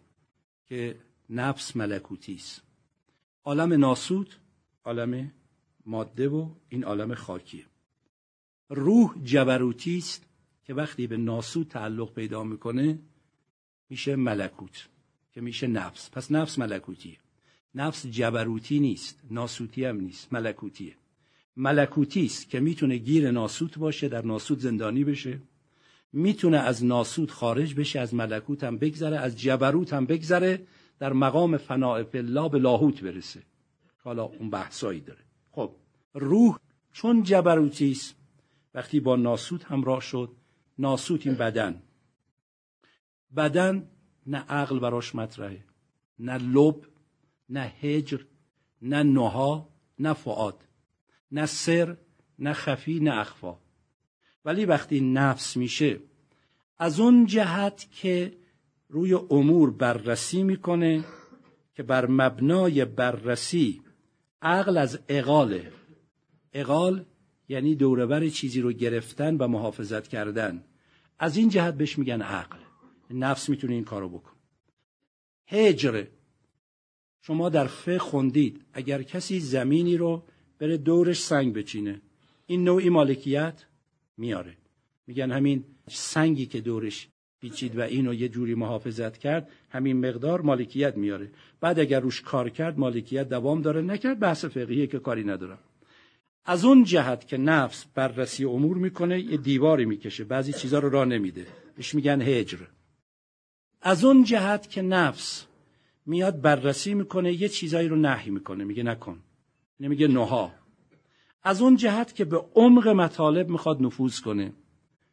که نفس ملکوتی است. عالم ناسوت عالم ماده و این عالم خاکیه. روح جبروتی است که وقتی به ناسوت تعلق پیدا می‌کنه میشه ملکوت که میشه نفس. پس نفس ملکوتیه. نفس جبروتی نیست ناسوتی هم نیست ملکوتیه. ملکوتی است که می‌تونه گیر ناسوت باشه در ناسوت زندانی بشه. می‌تونه از ناسوت خارج بشه از ملکوت هم بگذره از جبروت هم بگذره در مقام فناع الله به لاهوت برسه. حالا اون بحثایی داره. خب روح چون جبروتی است وقتی با ناسوت همراه شد ناسوت این بدن. بدن نه عقل براش مطرحه نه لب نه هجر نه نها نه فعاد نه سر نه خفی نه اخفا ولی وقتی نفس میشه از اون جهت که روی امور بررسی می‌کنه که بر مبنای بررسی عقل از اقاله. اقال یعنی دوربر چیزی رو گرفتن و محافظت کردن. از این جهت بهش میگن عقل. نفس می‌تونه این کارو بکن هجر شما در فقه خوندید. اگر کسی زمینی رو بره دورش سنگ بچینه این نوعی مالکیت میاره. میگن همین سنگی که دورش پیچید و اینو یه جوری محافظت کرد همین مقدار مالکیت میاره. بعد اگر روش کار کرد مالکیت دوام داره. نکرد بحث فقهیه که کاری ندارم. از اون جهت که نفس بررسی امور می‌کنه یه دیواری می‌کشه. بعضی چیزها رو راه نمیده. بهش میگن هجر. از اون جهت که نفس میاد بررسی می‌کنه یه چیزایی رو نهی می‌کنه میگه نکن. نمیگه نها از اون جهت که به عمق مطالب می‌خواد نفوذ کنه.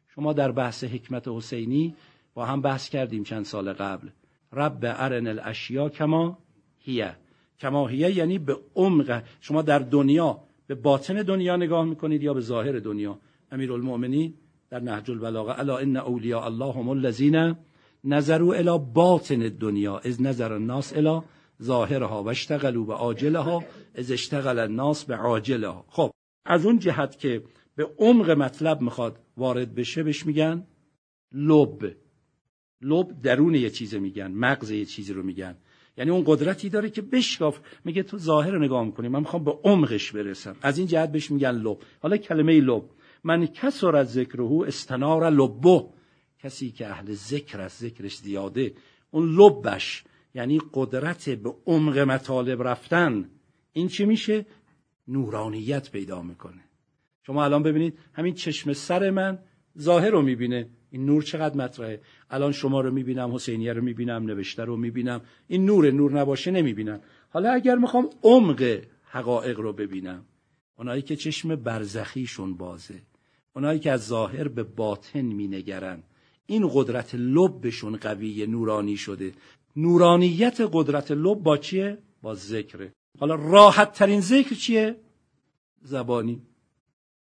شما در بحث حکمت حسینی با هم بحث کردیم چند سال قبل. رب ارن الاشیا کما هیه. کما هیه یعنی به عمق. شما در دنیا به باطن دنیا نگاه می‌کنید یا به ظاهر دنیا؟ امیرالمؤمنین در نهج البلاغه الا ان اولیاء الله هم الذین نظروا الی باطن دنیا از نظر الناس الی ظاهرها و اشتغلوا به عاجلها از اشتغل الناس به عاجلها. خب از اون جهت که به عمق مطلب می‌خواد وارد بشه بهش میگن لب. لب درون یه چیزه میگن مغز یه چیزی رو میگن. یعنی اون قدرتی داره که بشکاف میگه تو ظاهر رو نگاه می‌کنی من می‌خوام به عمقش برسم. از این جهت بهش میگن لب. حالا کلمه لب. من کسر از ذکرهو استنار لبه. کسی که اهل ذکر از ذکرش زیاده اون لبش یعنی قدرت به عمق مطالب رفتن این چی میشه؟ نورانیت پیدا می‌کنه. شما الان ببینید همین چشم سر من ظاهر رو می‌بینه. این نور چقدر مطرحه؟ الان شما رو می‌بینم حسینیه رو می‌بینم نوشته رو می‌بینم. این نور نور نباشه نمی‌بینم حالا اگر می‌خوام عمق حقایق رو ببینم اونایی که چشم برزخیشون بازه اونایی که از ظاهر به باطن مینگرن این قدرت لبشون قوی نورانی شده. نورانیت قدرت لب با چیه؟ با ذکره حالا راحت ترین ذکر چیه؟ زبانی.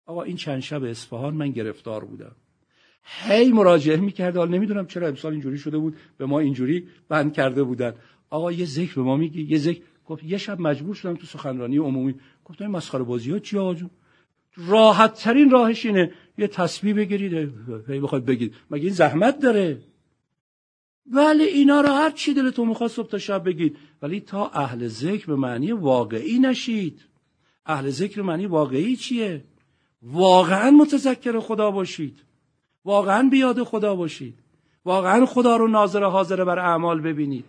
آقا این چند شب اصفهان من گرفتار بودم. هی مراجعه می‌کرد. حالا نمی‌دونم چرا امسال اینجوری شده بود به ما اینجوری بند کرده بودن. آقا یه ذکر به ما میگی؟ یه ذکر. گفت یه شب مجبور شدم تو سخنرانی عمومی. گفتم این مسخره بازی ها چی آقا راحت ترین راهش اینه. یه تسبیح بگیرید. هی بخواید بگید. مگه این زحمت داره؟ ولی اینا رو هر چی دلتون می‌خواد صبح تا شب بگید. ولی تا اهل ذکر به معنی واقعی نشید. اهل ذکر معنی واقعی چیه؟ واقعا متذکر خدا باشید. واقعا بیاد خدا باشید. واقعا خدا رو ناظر حاضر بر اعمال ببینید.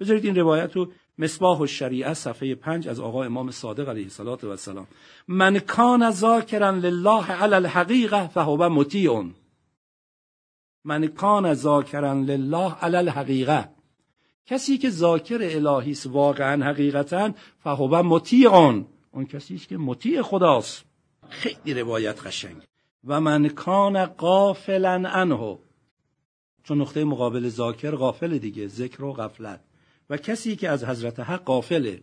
بذارید این روایت رو مصباح و شریعه صفحه پنج از آقا امام صادق علیه السلام من کان ذاکرا لله علی الحقیقه فهو مطیع. من کان ذاکرا لله علی الحقیقه کسی که ذاکر الهی است واقعا حقیقتا فهو مطیع. آن اون کسی است که مطیع خداست. خیلی روایت قشنگ. و من کان قافلا عنه. چون نقطه مقابل ذاکر غافل دیگه ذکر و غفلت. و کسی که از حضرت حق غافله.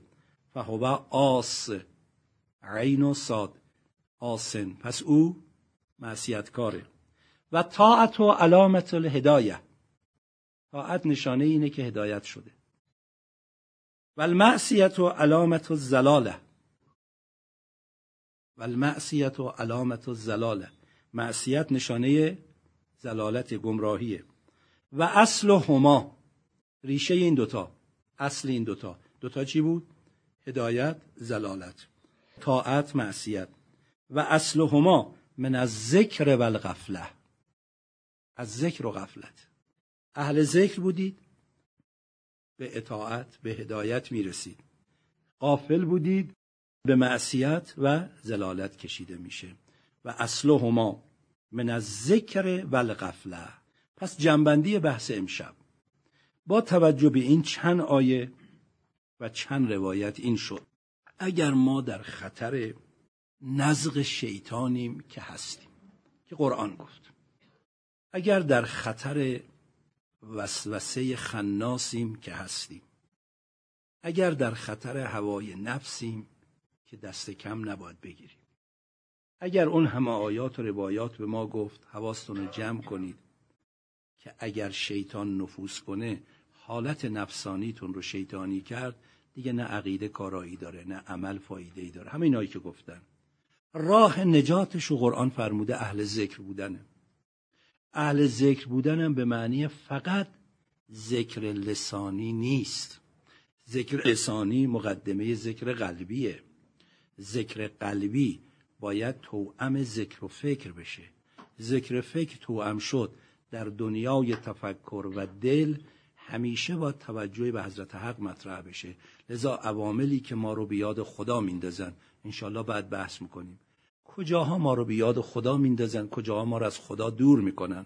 فهو آس عین و صاد. آسن پس او معصیتکاره. و طاعت و علامت الهدایه. طاعت نشانه اینه که هدایت شده. و المعصیت و علامت الزلاله. و المعصیت و علامت الزلاله. معصیت نشانه زلالت گمراهیه. و اصل هما ریشه این دوتا. اصل این دوتا. دوتا چی بود؟ هدایت زلالت. طاعت معصیت. و اصل هما من از ذکر و الغفله از ذکر و غفلت. اهل ذکر بودید؟ به اطاعت به هدایت می‌رسید. قافل بودید؟ به معصیت و زلالت کشیده میشه. و اصل هما من از ذکر و الغفله پس جنبندی بحث امشب. با توجه به این چند آیه و چند روایت این شد. اگر ما در خطر نزغ شیطانیم که هستیم که قرآن گفت. اگر در خطر وسوسه خناسیم که هستیم. اگر در خطر هوای نفسیم که دست کم نباید بگیریم. اگر اون همه آیات و روایات به ما گفت حواستون رو جمع کنید که اگر شیطان نفوذ کنه حالت نفسانیتون رو شیطانی کرد دیگه نه عقیده کارایی داره نه عمل فایده ای داره. همه اینایی که گفتن. راه نجاتش رو قرآن فرموده اهل ذکر بودنه. اهل ذکر بودنم به معنی فقط ذکر لسانی نیست. ذکر لسانی مقدمه ذکر قلبیه. ذکر قلبی باید توأم ذکر و فکر بشه. ذکر فکر توأم شد در دنیای تفکر و دل همیشه با توجه به حضرت حق مطرح بشه. لذا عواملی که ما رو به یاد خدا میندازن انشالله بعد بحث می‌کنیم. کجاها ما رو به یاد خدا میندازن؟ کجاها ما رو از خدا دور می‌کنن؟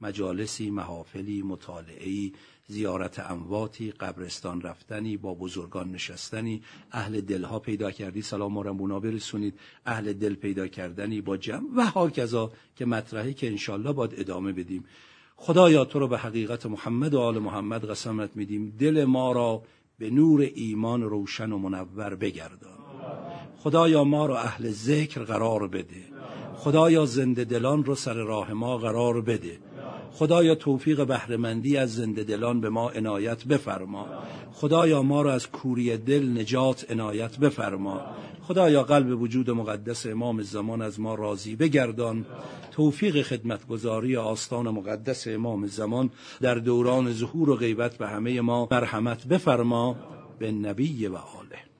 مجالسی محافلی مطالعهی زیارت امواتی قبرستان رفتنی با بزرگان نشستنی. اهل دلها پیدا کردی سلام ما برسونید. اهل دل پیدا کردنی با جمع و هاکذا که مطرحی که انشالله باید ادامه بدیم. خدایا تو رو به حقیقت محمد و آل محمد قسمت میدیم. دل ما را به نور ایمان روشن و منور بگردان. خدایا ما رو اهل ذکر قرار بده. خدایا زنده دلان رو سر راه ما قرار بده. خدایا توفیق بهرهمندی از زنده دلان به ما عنایت بفرما. خدایا ما را از کوری دل نجات عنایت بفرما. خدایا قلب وجود مقدس امام زمان از ما راضی بگردان. توفیق خدمتگذاری آستان مقدس امام زمان در دوران ظهور و غیبت به همه ما مرحمت بفرما. به نبی و آله.